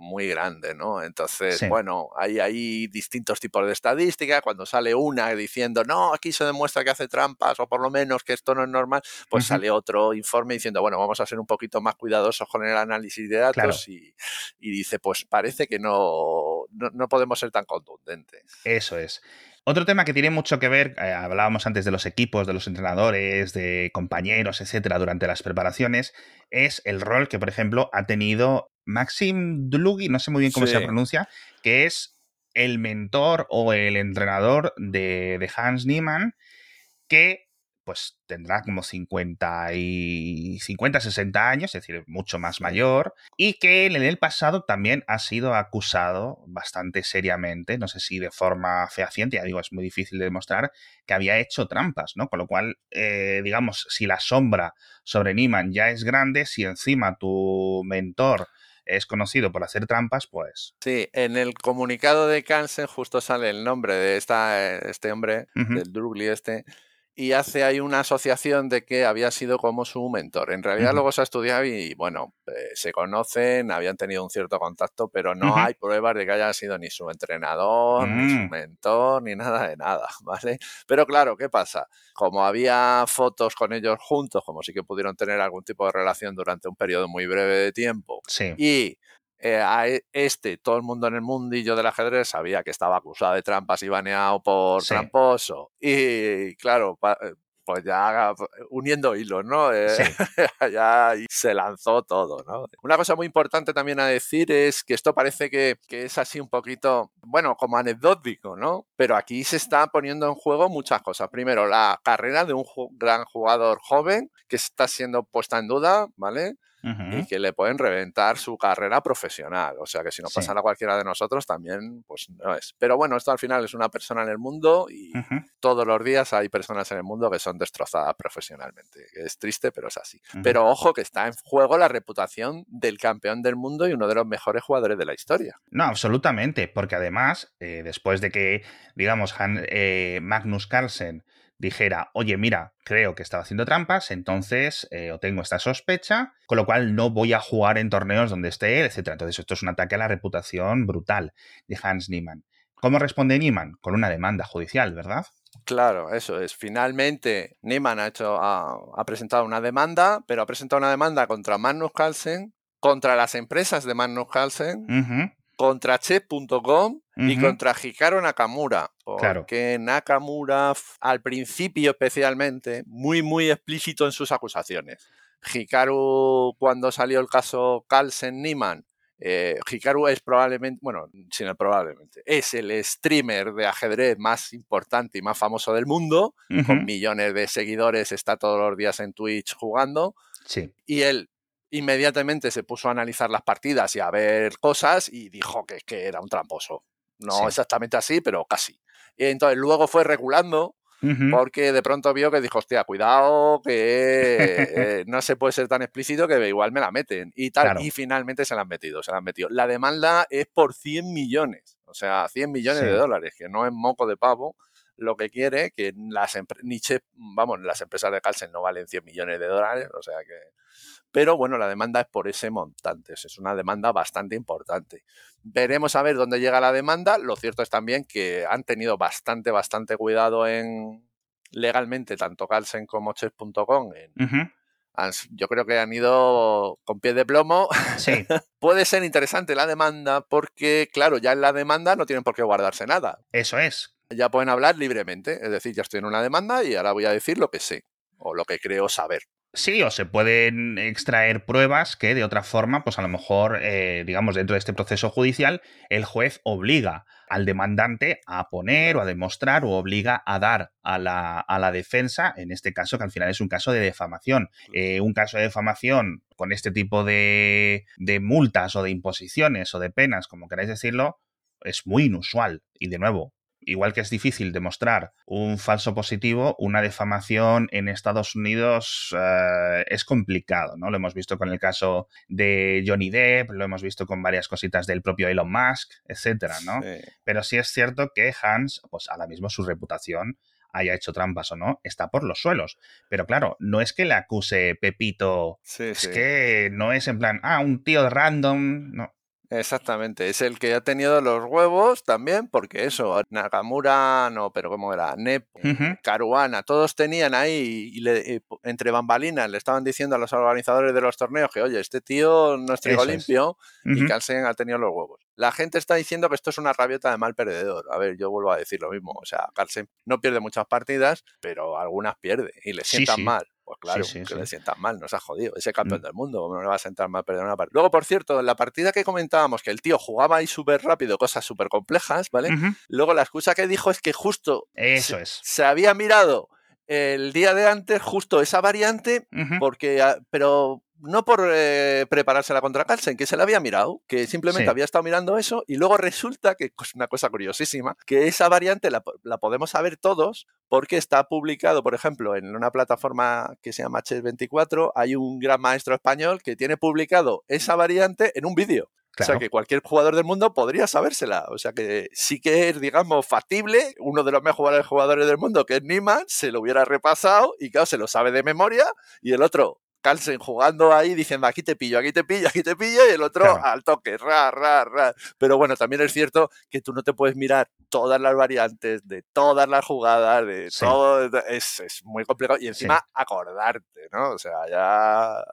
muy grande, ¿no? Entonces, bueno, hay, hay distintos tipos de estadísticas. Cuando sale una diciendo, no, aquí se demuestra que hace trampas, o por lo menos que esto no es normal, pues sale otro informe diciendo, bueno, vamos a ser un poquito más cuidadosos con el análisis de datos y, dice, pues parece que no, no, podemos ser tan contundentes. Eso es. Otro tema que tiene mucho que ver, eh, hablábamos antes de los equipos, de los entrenadores, de compañeros, etcétera, durante las preparaciones, es el rol que, por ejemplo, ha tenido Maxim Dlugi, no sé muy bien cómo se pronuncia, que es el mentor o el entrenador de, Hans Niemann, que pues tendrá como 50 y 50, 60 años, es decir, mucho más mayor, y que en el pasado también ha sido acusado bastante seriamente, no sé si de forma fehaciente, ya digo, es muy difícil de demostrar, que había hecho trampas, ¿no? Con lo cual, eh, digamos, si la sombra sobre Niman ya es grande, si encima tu mentor es conocido por hacer trampas, pues... Sí, en el comunicado de Kansen justo sale el nombre de esta, este hombre, del Drugli este, y hace ahí una asociación de que había sido como su mentor. En realidad luego se ha estudiado y, bueno, eh, se conocen, habían tenido un cierto contacto, pero no hay pruebas de que haya sido ni su entrenador, ni su mm. mentor, ni nada de nada, ¿vale? Pero claro, ¿qué pasa? Como había fotos con ellos juntos, como sí que pudieron tener algún tipo de relación durante un periodo muy breve de tiempo, sí. y eh, a e, este, todo el mundo en el mundillo del ajedrez sabía que estaba acusado de trampas y baneado por tramposo. Y claro, eh, pues ya uniendo hilos, ¿no? Eh, ya se lanzó todo, ¿no? Una cosa muy importante también a decir es que esto parece que, que, es así un poquito, bueno, como anecdótico, ¿no? Pero aquí se está poniendo en juego muchas cosas. Primero, la carrera de un gran jugador joven que está siendo puesta en duda, ¿vale? Y que le pueden reventar su carrera profesional. O sea que si no pasa a cualquiera de nosotros también, pues no es. Pero bueno, esto al final es una persona en el mundo y todos los días hay personas en el mundo que son destrozadas profesionalmente. Es triste, pero es así. Pero ojo que está en juego la reputación del campeón del mundo y uno de los mejores jugadores de la historia. No, absolutamente, porque además, eh, después de que, digamos, eh, Magnus Carlsen dijera, oye, mira, creo que estaba haciendo trampas, entonces eh, o tengo esta sospecha, con lo cual no voy a jugar en torneos donde esté él, etc. Entonces esto es un ataque a la reputación brutal de Hans Niemann. ¿Cómo responde Niemann? Con una demanda judicial, ¿verdad? Claro, eso es. Finalmente, Niemann ha, hecho, ha, presentado una demanda, pero ha presentado una demanda contra Magnus Carlsen, contra las empresas de Magnus Carlsen, contra Chess.com y contra Hikaru Nakamura. Porque Nakamura, al principio especialmente, muy, muy explícito en sus acusaciones. Hikaru, cuando salió el caso Carlsen-Niemann, eh, Hikaru es probablemente, bueno, sin probablemente, es el streamer de ajedrez más importante y más famoso del mundo, con millones de seguidores, está todos los días en Twitch jugando. Sí. Y él inmediatamente se puso a analizar las partidas y a ver cosas y dijo que, que era un tramposo. No exactamente así, pero casi. Y entonces luego fue regulando porque de pronto vio que dijo, hostia, cuidado, que eh, no se puede ser tan explícito que igual me la meten y tal. Y finalmente se la han metido, se la han metido. La demanda es por 100 millones, o sea, 100 millones de dólares, que no es moco de pavo lo que quiere, que las Nietzsche, vamos, las empresas de Carlsen no valen 100 millones de dólares, o sea que pero bueno, la demanda es por ese montante, es una demanda bastante importante. Veremos a ver dónde llega la demanda. Lo cierto es también que han tenido bastante, bastante cuidado en legalmente, tanto Carlsen como Chess.com. Yo creo que han ido con pie de plomo. Sí. Puede ser interesante la demanda porque, claro, ya en la demanda no tienen por qué guardarse nada. Eso es. Ya pueden hablar libremente. Es decir, ya estoy en una demanda y ahora voy a decir lo que sé o lo que creo saber. Sí, o se pueden extraer pruebas que de otra forma, pues a lo mejor, eh, digamos, dentro de este proceso judicial, el juez obliga al demandante a poner o a demostrar o obliga a dar a la, a la defensa, en este caso, que al final es un caso de defamación. Eh, un caso de defamación con este tipo de, de multas o de imposiciones o de penas, como queráis decirlo, es muy inusual. Y de nuevo, igual que es difícil demostrar un falso positivo, una defamación en Estados Unidos eh, es complicado, ¿no? Lo hemos visto con el caso de Johnny Depp, lo hemos visto con varias cositas del propio Elon Musk, etcétera, ¿no? Pero sí es cierto que Hans, pues ahora mismo su reputación haya hecho trampas o no, está por los suelos. Pero claro, no es que le acuse Pepito, es que no es en plan, ah, un tío random, no, Exactamente, es el que ha tenido los huevos también, porque eso, Nakamura, no, pero ¿cómo era? Nep, Caruana, todos tenían ahí, y le, entre bambalinas, le estaban diciendo a los organizadores de los torneos que, oye, este tío no es trigo limpio, y Carlsen ha tenido los huevos. La gente está diciendo que esto es una rabieta de mal perdedor. A ver, yo vuelvo a decir lo mismo. O sea, Carlsen no pierde muchas partidas, pero algunas pierde y le sientan mal. Pues claro, que le sientan mal, nos ha jodido. Ese campeón mm. del mundo, ¿cómo no le va a sentar mal perder una partida? Luego, por cierto, en la partida que comentábamos, que el tío jugaba ahí súper rápido, cosas súper complejas, ¿vale? Luego la excusa que dijo es que justo Eso es. se había mirado el día de antes justo esa variante, porque, ah, pero no por eh, prepararse la contra Carlsen, que se la había mirado, que simplemente había estado mirando eso y luego resulta que es una cosa curiosísima, que esa variante la, podemos saber todos porque está publicado, por ejemplo, en una plataforma que se llama Chess24, hay un gran maestro español que tiene publicado esa variante en un vídeo. O sea que cualquier jugador del mundo podría sabérsela. O sea que sí que es, digamos, factible. Uno de los mejores jugadores del mundo, que es Niemann, se lo hubiera repasado y claro, se lo sabe de memoria. Y el otro, Carlsen jugando ahí diciendo aquí te pillo, aquí te pillo, aquí te pillo, y el otro al toque, ra, ra, ra. Pero bueno, también es cierto que tú no te puedes mirar todas las variantes de todas las jugadas, de todo. Es, es, muy complicado. Y encima acordarte, ¿no? O sea, ya.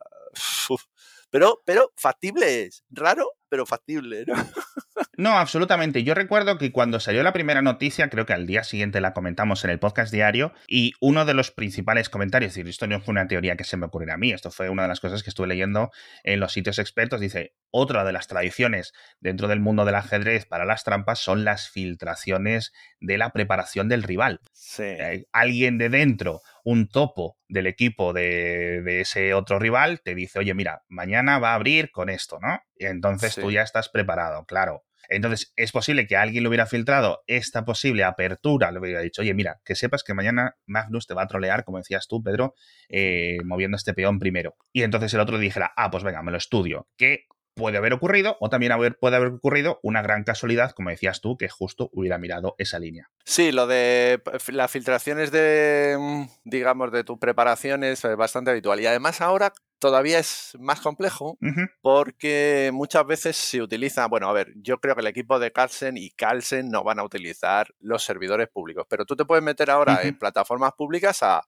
Pero, pero factible es. Raro, pero factible, ¿no? No, absolutamente. Yo recuerdo que cuando salió la primera noticia, creo que al día siguiente la comentamos en el podcast diario, y uno de los principales comentarios, es decir, esto no fue una teoría que se me ocurriera a mí, esto fue una de las cosas que estuve leyendo en los sitios expertos, dice, otra de las tradiciones dentro del mundo del ajedrez para las trampas son las filtraciones de la preparación del rival. Sí. Eh, alguien de dentro, un topo del equipo de, de, ese otro rival, te dice, oye, mira, mañana va a abrir con esto, ¿no? Y entonces tú ya estás preparado, claro. Entonces, es posible que alguien le hubiera filtrado esta posible apertura, le hubiera dicho, oye, mira, que sepas que mañana Magnus te va a trolear, como decías tú, Pedro, eh, moviendo este peón primero. Y entonces el otro dijera, ah, pues venga, me lo estudio. Que puede haber ocurrido, o también puede haber ocurrido una gran casualidad, como decías tú, que justo hubiera mirado esa línea. Sí, lo de las filtraciones de, mm, digamos, de tu preparación es bastante habitual. Y además ahora todavía es más complejo porque muchas veces se utiliza, bueno, a ver, yo creo que el equipo de Carlsen y Carlsen no van a utilizar los servidores públicos, pero tú te puedes meter ahora en plataformas públicas a,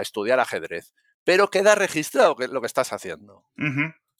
estudiar ajedrez, pero queda registrado lo que estás haciendo.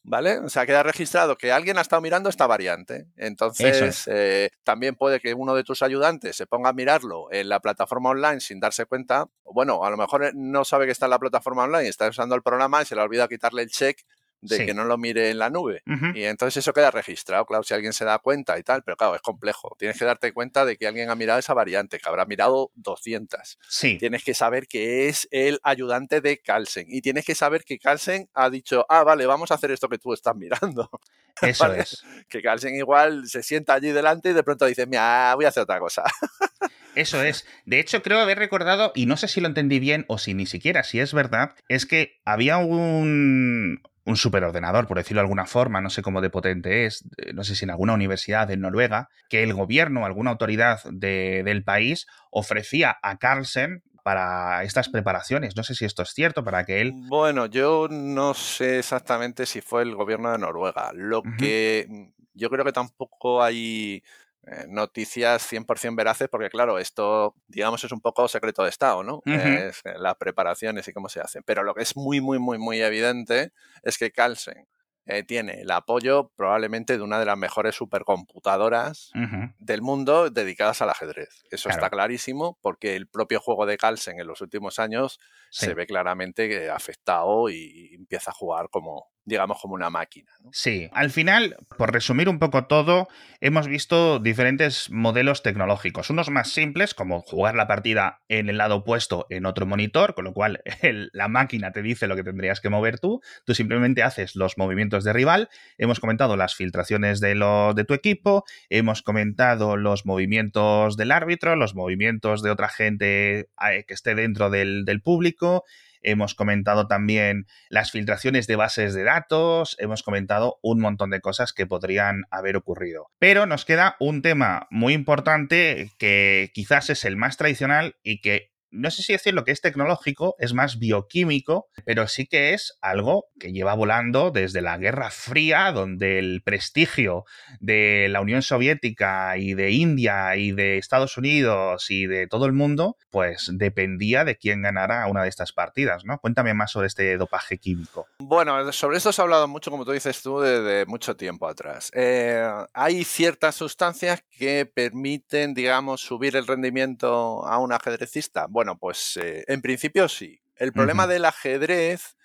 ¿Vale? O sea, queda registrado que alguien ha estado mirando esta variante. Entonces, eh, también puede que uno de tus ayudantes se ponga a mirarlo en la plataforma online sin darse cuenta. Bueno, a lo mejor eh, no sabe que está en la plataforma online, está usando el programa y se le olvida quitarle el check de que no lo mire en la nube. Y entonces eso queda registrado, claro, si alguien se da cuenta y tal, pero claro, es complejo. Tienes que darte cuenta de que alguien ha mirado esa variante, que habrá mirado 200. Sí. Tienes que saber que es el ayudante de Carlsen y tienes que saber que Carlsen ha dicho, ah, vale, vamos a hacer esto que tú estás mirando. Eso es. Que Carlsen igual se sienta allí delante y de pronto dice, mira, voy a hacer otra cosa. Eso es. De hecho, creo haber recordado, y no sé si lo entendí bien o si ni siquiera si es verdad, es que había un, un superordenador, por decirlo de alguna forma, no sé cómo de potente es, no sé si en alguna universidad de Noruega, que el gobierno o alguna autoridad del país ofrecía a Carlsen para estas preparaciones. No sé si esto es cierto, para que él... Bueno, yo no sé exactamente si fue el gobierno de Noruega. Lo que yo creo que tampoco hay eh, noticias 100% veraces, porque claro, esto, digamos, es un poco secreto de Estado, ¿no? es, eh, las preparaciones y cómo se hacen. Pero lo que es muy, muy, muy, muy evidente es que Carlsen eh, tiene el apoyo probablemente de una de las mejores supercomputadoras del mundo dedicadas al ajedrez. Eso está clarísimo porque el propio juego de Carlsen en los últimos años se ve claramente afectado y empieza a jugar como, digamos, como una máquina. Sí, al final, por resumir un poco todo, hemos visto diferentes modelos tecnológicos. Unos más simples, como jugar la partida en el lado opuesto en otro monitor, con lo cual la máquina te dice lo que tendrías que mover tú. Tú simplemente haces los movimientos de rival. Hemos comentado las filtraciones de, lo, de tu equipo. Hemos comentado los movimientos del árbitro, los movimientos de otra gente eh, que esté dentro del, del público hemos comentado también las filtraciones de bases de datos, hemos comentado un montón de cosas que podrían haber ocurrido. Pero nos queda un tema muy importante que quizás es el más tradicional y que no sé si decir lo que es tecnológico, es más bioquímico, pero sí que es algo que lleva volando desde la Guerra Fría, donde el prestigio de la Unión Soviética y de India y de Estados Unidos y de todo el mundo, pues dependía de quién ganara una de estas partidas, ¿no? Cuéntame más sobre este dopaje químico. Bueno, sobre esto se ha hablado mucho, como tú dices tú, desde mucho tiempo atrás. Eh, hay ciertas sustancias que permiten, digamos, subir el rendimiento a un ajedrecista bueno, pues eh, en principio sí. El problema del ajedrez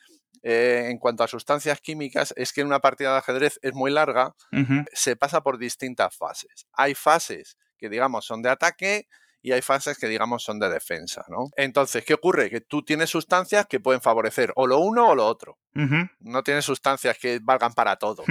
eh, en cuanto a sustancias químicas es que en una partida de ajedrez es muy larga, se pasa por distintas fases. Hay fases que digamos son de ataque y hay fases que, digamos, son de defensa, ¿no? Entonces, ¿qué ocurre? Que tú tienes sustancias que pueden favorecer o lo uno o lo otro. No tienes sustancias que valgan para todo.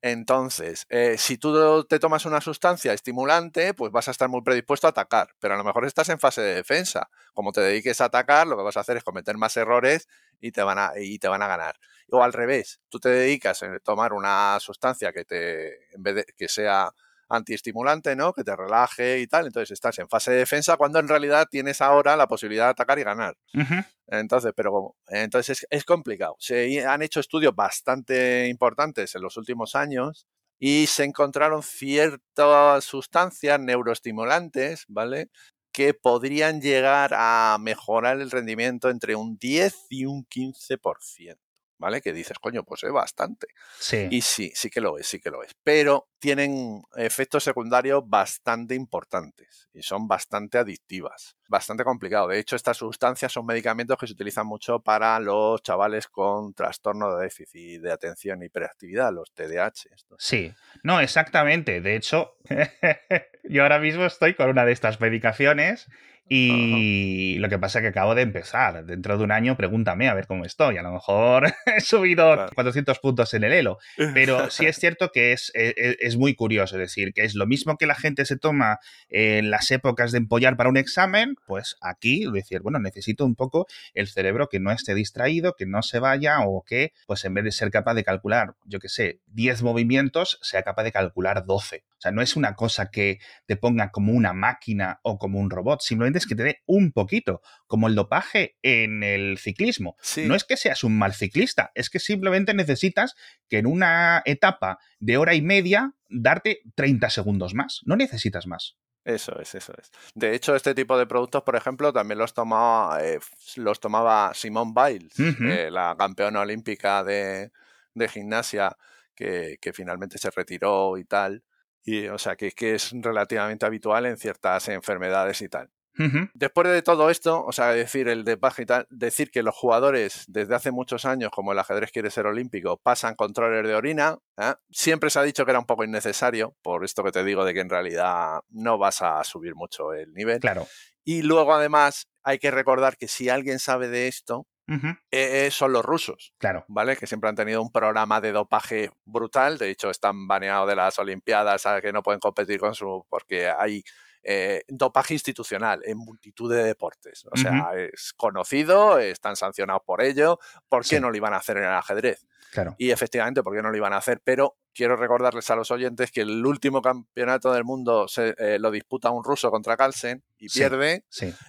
Entonces, eh, si tú te tomas una sustancia estimulante, pues vas a estar muy predispuesto a atacar, pero a lo mejor estás en fase de defensa. Como te dediques a atacar, lo que vas a hacer es cometer más errores y te van a, y te van a ganar. O al revés, tú te dedicas a tomar una sustancia que te, en vez de que sea antiestimulante, ¿no? Que te relaje y tal. Entonces estás en fase de defensa cuando en realidad tienes ahora la posibilidad de atacar y ganar. Entonces, pero entonces es, complicado. Se han hecho estudios bastante importantes en los últimos años y se encontraron ciertas sustancias neuroestimulantes, ¿vale? Que podrían llegar a mejorar el rendimiento entre un 10 y un 15%. ¿Vale? Que dices, coño, pues es bastante. Sí. Y sí, sí que lo es, sí que lo es. Pero tienen efectos secundarios bastante importantes y son bastante adictivas. Bastante complicado. De hecho, estas sustancias son medicamentos que se utilizan mucho para los chavales con trastorno de déficit de atención y hiperactividad, los TDAH. Sí, no, exactamente. De hecho, yo ahora mismo estoy con una de estas medicaciones y lo que pasa es que acabo de empezar. Dentro de un año, pregúntame a ver cómo estoy. A lo mejor he subido 400 puntos en el elo. Pero sí es cierto que es, e, e, es, muy curioso. Es decir, que es lo mismo que la gente se toma en las épocas de empollar para un examen, pues aquí decir, bueno, necesito un poco el cerebro que no esté distraído, que no se vaya o que, pues en vez de ser capaz de calcular, yo qué sé, 10 movimientos, sea capaz de calcular 12. O sea, no es una cosa que te ponga como una máquina o como un robot. Simplemente es que te dé un poquito, como el dopaje en el ciclismo. No es que seas un mal ciclista, es que simplemente necesitas que en una etapa de hora y media darte 30 segundos más. No necesitas más. Eso es, eso es. De hecho, este tipo de productos, por ejemplo, también los tomaba, eh, los tomaba Simone Biles, eh, la campeona olímpica de, gimnasia, que, que, finalmente se retiró y tal. Y, o sea, que, que es relativamente habitual en ciertas enfermedades y tal. Después de todo esto, o sea, decir el de y tal, decir que los jugadores desde hace muchos años, como el ajedrez quiere ser olímpico, pasan controles de orina, ¿eh? siempre se ha dicho que era un poco innecesario, por esto que te digo de que en realidad no vas a subir mucho el nivel. Claro. Y luego además hay que recordar que si alguien sabe de esto, eh, son los rusos. Claro. ¿Vale? Que siempre han tenido un programa de dopaje brutal. De hecho, están baneados de las Olimpiadas, que no pueden competir con su. porque hay eh, dopaje institucional en multitud de deportes. O sea, es conocido, están sancionados por ello. ¿Por qué no lo iban a hacer en el ajedrez? Claro. Y efectivamente, ¿por qué no lo iban a hacer? Pero quiero recordarles a los oyentes que el último campeonato del mundo se, eh, lo disputa un ruso contra Carlsen y pierde.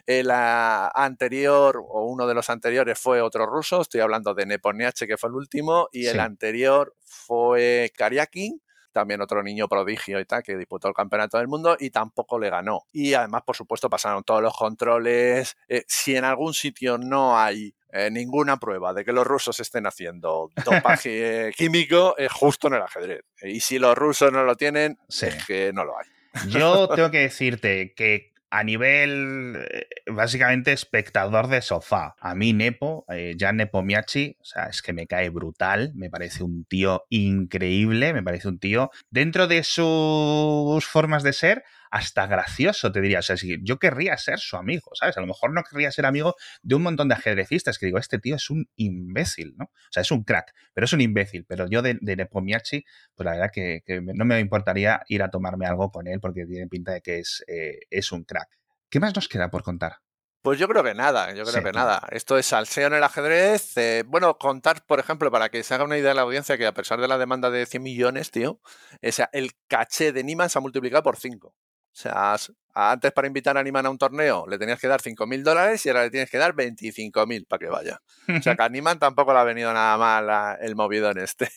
El anterior, o uno de los anteriores, fue otro ruso. Estoy hablando de Neponiache, que fue el último. Y el anterior fue Kariakin también otro niño prodigio y tal, que disputó el campeonato del mundo y tampoco le ganó. Y además, por supuesto, pasaron todos los controles. Eh, si en algún sitio no hay eh, ninguna prueba de que los rusos estén haciendo dopaje químico, es justo en el ajedrez. Y si los rusos no lo tienen, es que no lo hay. Yo tengo que decirte que a nivel eh, básicamente espectador de sofá. A mí Nepo, eh, Jan Nepomiachi, o sea, es que me cae brutal, me parece un tío increíble, me parece un tío dentro de sus formas de ser hasta gracioso, te diría. O sea, si yo querría ser su amigo, ¿sabes? A lo mejor no querría ser amigo de un montón de ajedrecistas que digo, este tío es un imbécil, ¿no? O sea, es un crack, pero es un imbécil. Pero yo de, de Nepomiachi, pues la verdad que, no me importaría ir a tomarme algo con él porque tiene pinta de que es, eh, es un crack. ¿Qué más nos queda por contar? Pues yo creo que nada, yo creo que nada. Esto es salseo en el ajedrez. Eh, bueno, contar, por ejemplo, para que se haga una idea de la audiencia, que a pesar de la demanda de 100 millones, tío, o sea, el caché de Niman se ha multiplicado por 5. O sea, antes para invitar a Animan a un torneo le tenías que dar 5.000 dólares y ahora le tienes que dar 25.000 para que vaya. O sea que a Animan tampoco le ha venido nada mal el movido en este.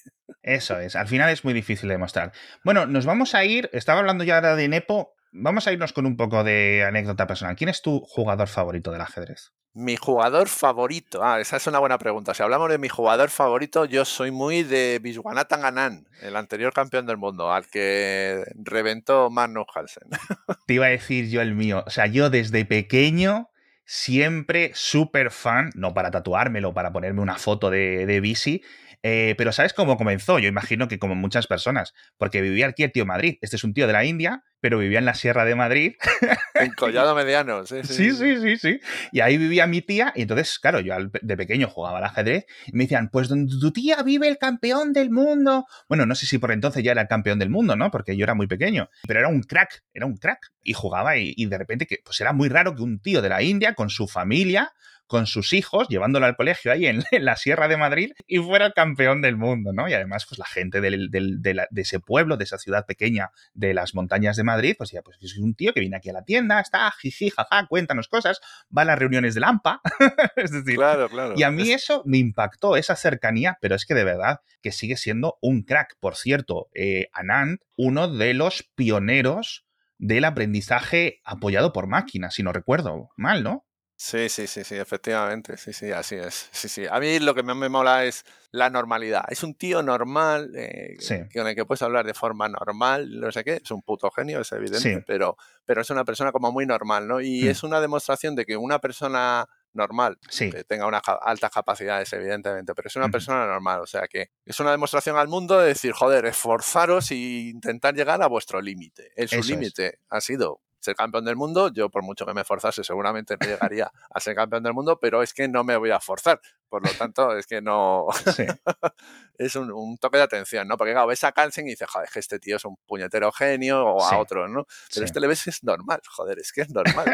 Eso es, al final es muy difícil de demostrar. Bueno, nos vamos a ir, estaba hablando ya ahora de Nepo, vamos a irnos con un poco de anécdota personal. ¿Quién es tu jugador favorito del ajedrez? Mi jugador favorito. Ah, esa es una buena pregunta. Si hablamos de mi jugador favorito, yo soy muy de Viswanathan Anand, el anterior campeón del mundo, al que reventó Magnus Carlsen. Te iba a decir yo el mío. O sea, yo desde pequeño siempre súper fan, no para tatuármelo, para ponerme una foto de, de bici, eh, pero ¿sabes cómo comenzó? Yo imagino que como muchas personas, porque vivía aquí el tío Madrid. Este es un tío de la India pero vivía en la Sierra de Madrid. En Collado Mediano, sí sí. sí, sí, sí, Y ahí vivía mi tía, y entonces, claro, yo de pequeño jugaba al ajedrez, y me decían, pues donde tu tía vive el campeón del mundo. Bueno, no sé si por entonces ya era el campeón del mundo, ¿no? Porque yo era muy pequeño, pero era un crack, era un crack. Y jugaba, y, y de repente, que pues era muy raro que un tío de la India, con su familia, con sus hijos, llevándolo al colegio ahí en, la Sierra de Madrid y fuera el campeón del mundo, ¿no? Y además, pues la gente de, ese pueblo, de esa ciudad pequeña de las montañas de Madrid, pues ya, pues es un tío que viene aquí a la tienda, está jiji, jaja, cuéntanos cosas, va a las reuniones de Lampa, es decir, claro, claro. y a mí eso me impactó, esa cercanía, pero es que de verdad que sigue siendo un crack. Por cierto, eh, Anand, uno de los pioneros del aprendizaje apoyado por máquinas, si no recuerdo mal, ¿no? Sí, sí, sí, sí, efectivamente, sí, sí, así es. Sí, sí. A mí lo que más me mola es la normalidad. Es un tío normal, eh, con el que puedes hablar de forma normal, no sé qué, es un puto genio, es evidente, pero, pero es una persona como muy normal, ¿no? Y mm. es una demostración de que una persona normal, que tenga unas altas capacidades, evidentemente, pero es una persona normal, o sea que es una demostración al mundo de decir, joder, esforzaros e intentar llegar a vuestro límite. Su límite ha sido ser campeón del mundo. Yo, por mucho que me forzase, seguramente no llegaría a ser campeón del mundo, pero es que no me voy a forzar. Por lo tanto, es que no. es un, toque de atención, ¿no? Porque, claro, ves a Carlsen y dices, joder, que este tío es un puñetero genio o a otro, ¿no? Pero este le ves es normal, joder, es que es normal.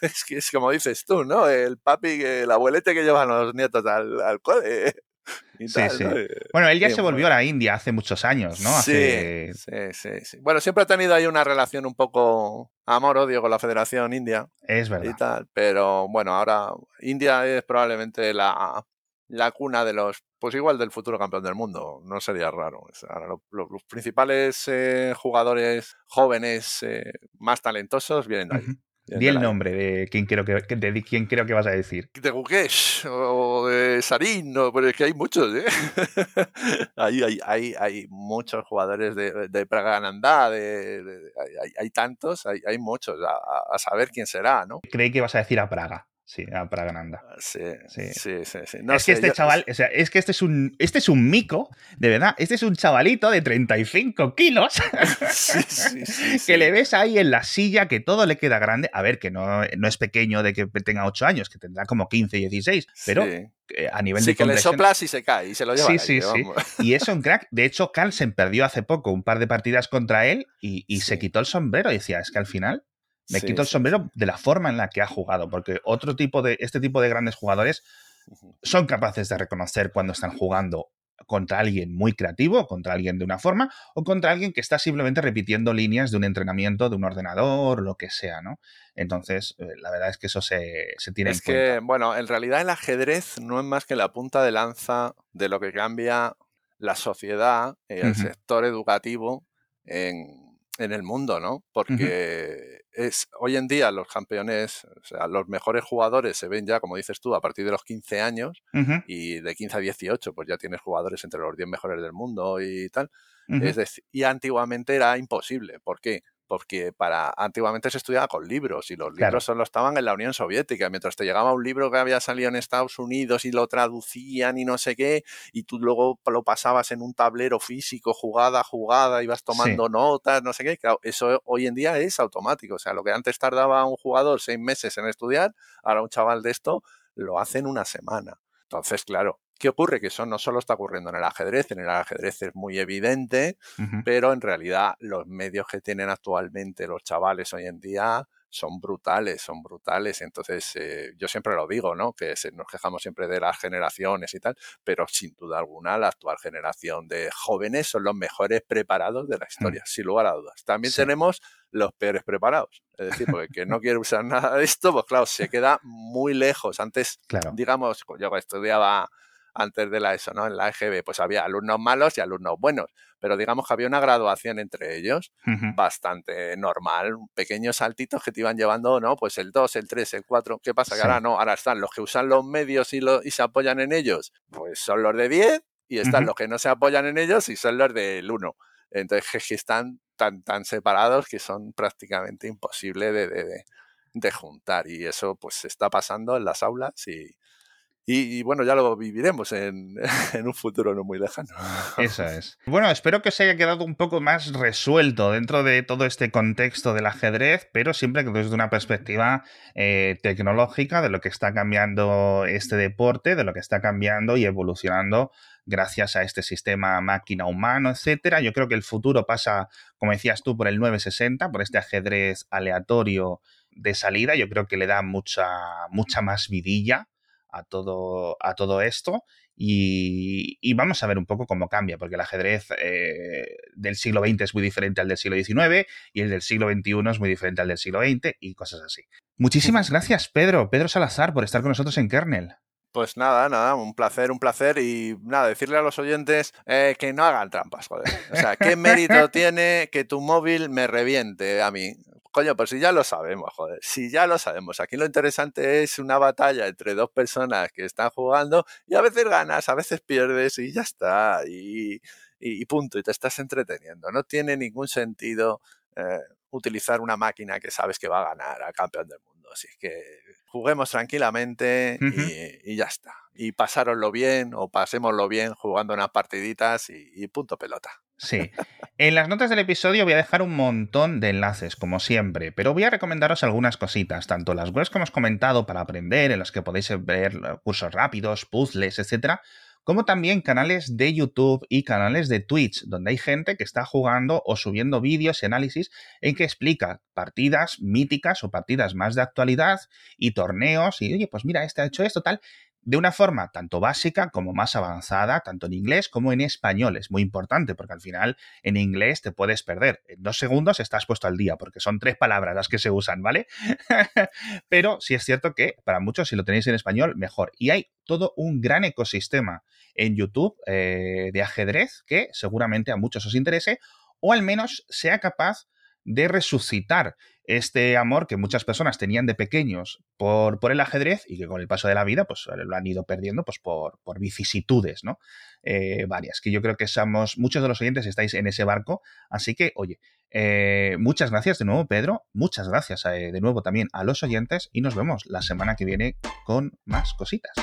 es que es como dices tú, ¿no? El papi, el abuelete que llevan los nietos al, al cole sí, sí. Bueno, él ya se volvió a la India hace muchos años, ¿no? Sí, sí, sí, Bueno, siempre ha tenido ahí una relación un poco amor-odio con la Federación India. Es verdad. Y tal, pero bueno, ahora India es probablemente la, la cuna de los, pues igual del futuro campeón del mundo, no sería raro. los, principales eh, jugadores jóvenes eh, más talentosos vienen de ahí. Di el nombre de quién creo que, de quién creo que vas a decir. De Gukesh o de Sarin, no, pero es que hay muchos, ¿eh? hay, hay, hay, hay, muchos jugadores de, de Pragananda, de, hay, hay, tantos, hay, hay muchos, a, a, saber quién será, ¿no? Creí que vas a decir a Praga. Sí, a Pragananda. Ah, sí, sí, sí. sí, es que este chaval, o sea, es que este es un, este es un mico, de verdad, este es un chavalito de 35 kilos que le ves ahí en la silla, que todo le queda grande. A ver, que no, no es pequeño de que tenga 8 años, que tendrá como 15, 16, pero a nivel de que le soplas y se cae y se lo lleva. Sí, sí, sí. Y es un crack. De hecho, Carlsen perdió hace poco un par de partidas contra él y, y se quitó el sombrero y decía, es que al final me quito el sombrero de la forma en la que ha jugado, porque otro tipo de, este tipo de grandes jugadores son capaces de reconocer cuando están jugando contra alguien muy creativo, contra alguien de una forma, o contra alguien que está simplemente repitiendo líneas de un entrenamiento, de un ordenador, lo que sea, ¿no? Entonces, eh, la verdad es que eso se, tiene es en cuenta. Es que, bueno, en realidad el ajedrez no es más que la punta de lanza de lo que cambia la sociedad, el sector educativo en, en, el mundo, ¿no? Porque es hoy en día los campeones, o sea, los mejores jugadores se ven ya, como dices tú, a partir de los 15 años y de 15 a 18, pues ya tienes jugadores entre los 10 mejores del mundo y tal. es decir, y antiguamente era imposible. ¿Por qué? Porque para antiguamente se estudiaba con libros y los libros solo estaban en la Unión Soviética. Mientras te llegaba un libro que había salido en Estados Unidos y lo traducían y no sé qué, y tú luego lo pasabas en un tablero físico, jugada a jugada, ibas tomando notas, no sé qué. eso hoy en día es automático. O sea, lo que antes tardaba un jugador seis meses en estudiar, ahora un chaval de esto lo hace en una semana. Entonces, claro, ¿Qué ocurre? Que eso no solo está ocurriendo en el ajedrez, en el ajedrez es muy evidente, pero en realidad los medios que tienen actualmente los chavales hoy en día son brutales, son brutales. Entonces, eh, yo siempre lo digo, ¿no? Que nos quejamos siempre de las generaciones y tal, pero sin duda alguna la actual generación de jóvenes son los mejores preparados de la mm. historia, sin lugar a dudas. También tenemos los peores preparados. Es decir, porque que no quiere usar nada de esto, pues claro, se queda muy lejos. Antes, digamos, yo estudiaba antes de la ESO, ¿no? En la EGB, pues había alumnos malos y alumnos buenos, pero digamos que había una graduación entre ellos bastante normal, pequeños saltitos que te iban llevando, ¿no? Pues el 2, el 3, el 4, ¿qué pasa? Que ahora no, ahora están los que usan los medios y, y se apoyan en ellos, pues son los de 10 y están los que no se apoyan en ellos y son los del 1. Entonces, que están tan, tan separados que son prácticamente imposibles de, de, de, juntar y eso pues está pasando en las aulas y, y, bueno, ya lo viviremos en, en, un futuro no muy lejano. Eso es. Bueno, espero que os haya quedado un poco más resuelto dentro de todo este contexto del ajedrez, pero siempre que desde una perspectiva eh, tecnológica de lo que está cambiando este deporte, de lo que está cambiando y evolucionando gracias a este sistema máquina-humano, etcétera. Yo creo que el futuro pasa, como decías tú, por el 960, por este ajedrez aleatorio de salida. Yo creo que le da mucha, mucha más vidilla a todo, a todo esto. Y, vamos a ver un poco cómo cambia, porque el ajedrez eh, del siglo XX es muy diferente al del siglo XIX y el del siglo XXI es muy diferente al del siglo XX y cosas así. Muchísimas gracias, Pedro, Pedro Salazar, por estar con nosotros en Kernel. Pues nada, nada, un placer, un placer y nada, decirle a los oyentes eh, que no hagan trampas, joder. O sea, ¿qué mérito tiene que tu móvil me reviente a mí? Coño, pues si ya lo sabemos, joder, si ya lo sabemos. Aquí lo interesante es una batalla entre dos personas que están jugando y a veces ganas, a veces pierdes y ya está, y, y, punto, y te estás entreteniendo. No tiene ningún sentido eh, utilizar una máquina que sabes que va a ganar al campeón del mundo. Así es que juguemos tranquilamente y, ya está. Y pasároslo bien o pasémoslo bien jugando unas partiditas y, punto pelota. Sí. En las notas del episodio voy a dejar un montón de enlaces, como siempre, pero voy a recomendaros algunas cositas, tanto las webs que hemos comentado para aprender, en las que podéis ver cursos rápidos, puzzles, etcétera, como también canales de YouTube y canales de Twitch, donde hay gente que está jugando o subiendo vídeos y análisis en que explica partidas míticas o partidas más de actualidad y torneos y, oye, pues mira, este ha hecho esto, tal, de una forma tanto básica como más avanzada, tanto en inglés como en español. Es muy importante porque al final en inglés te puedes perder. En dos segundos estás puesto al día porque son tres palabras las que se usan, ¿vale? Pero sí es cierto que para muchos si lo tenéis en español, mejor. Y hay todo un gran ecosistema en YouTube eh, de ajedrez que seguramente a muchos os interese o al menos sea capaz de resucitar este amor que muchas personas tenían de pequeños por, por, el ajedrez y que con el paso de la vida pues lo han ido perdiendo pues por, por vicisitudes, ¿no? Eh, varias, que yo creo que somos, muchos de los oyentes estáis en ese barco, así que, oye, eh, muchas gracias de nuevo, Pedro, muchas gracias de nuevo también a los oyentes y nos vemos la semana que viene con más cositas.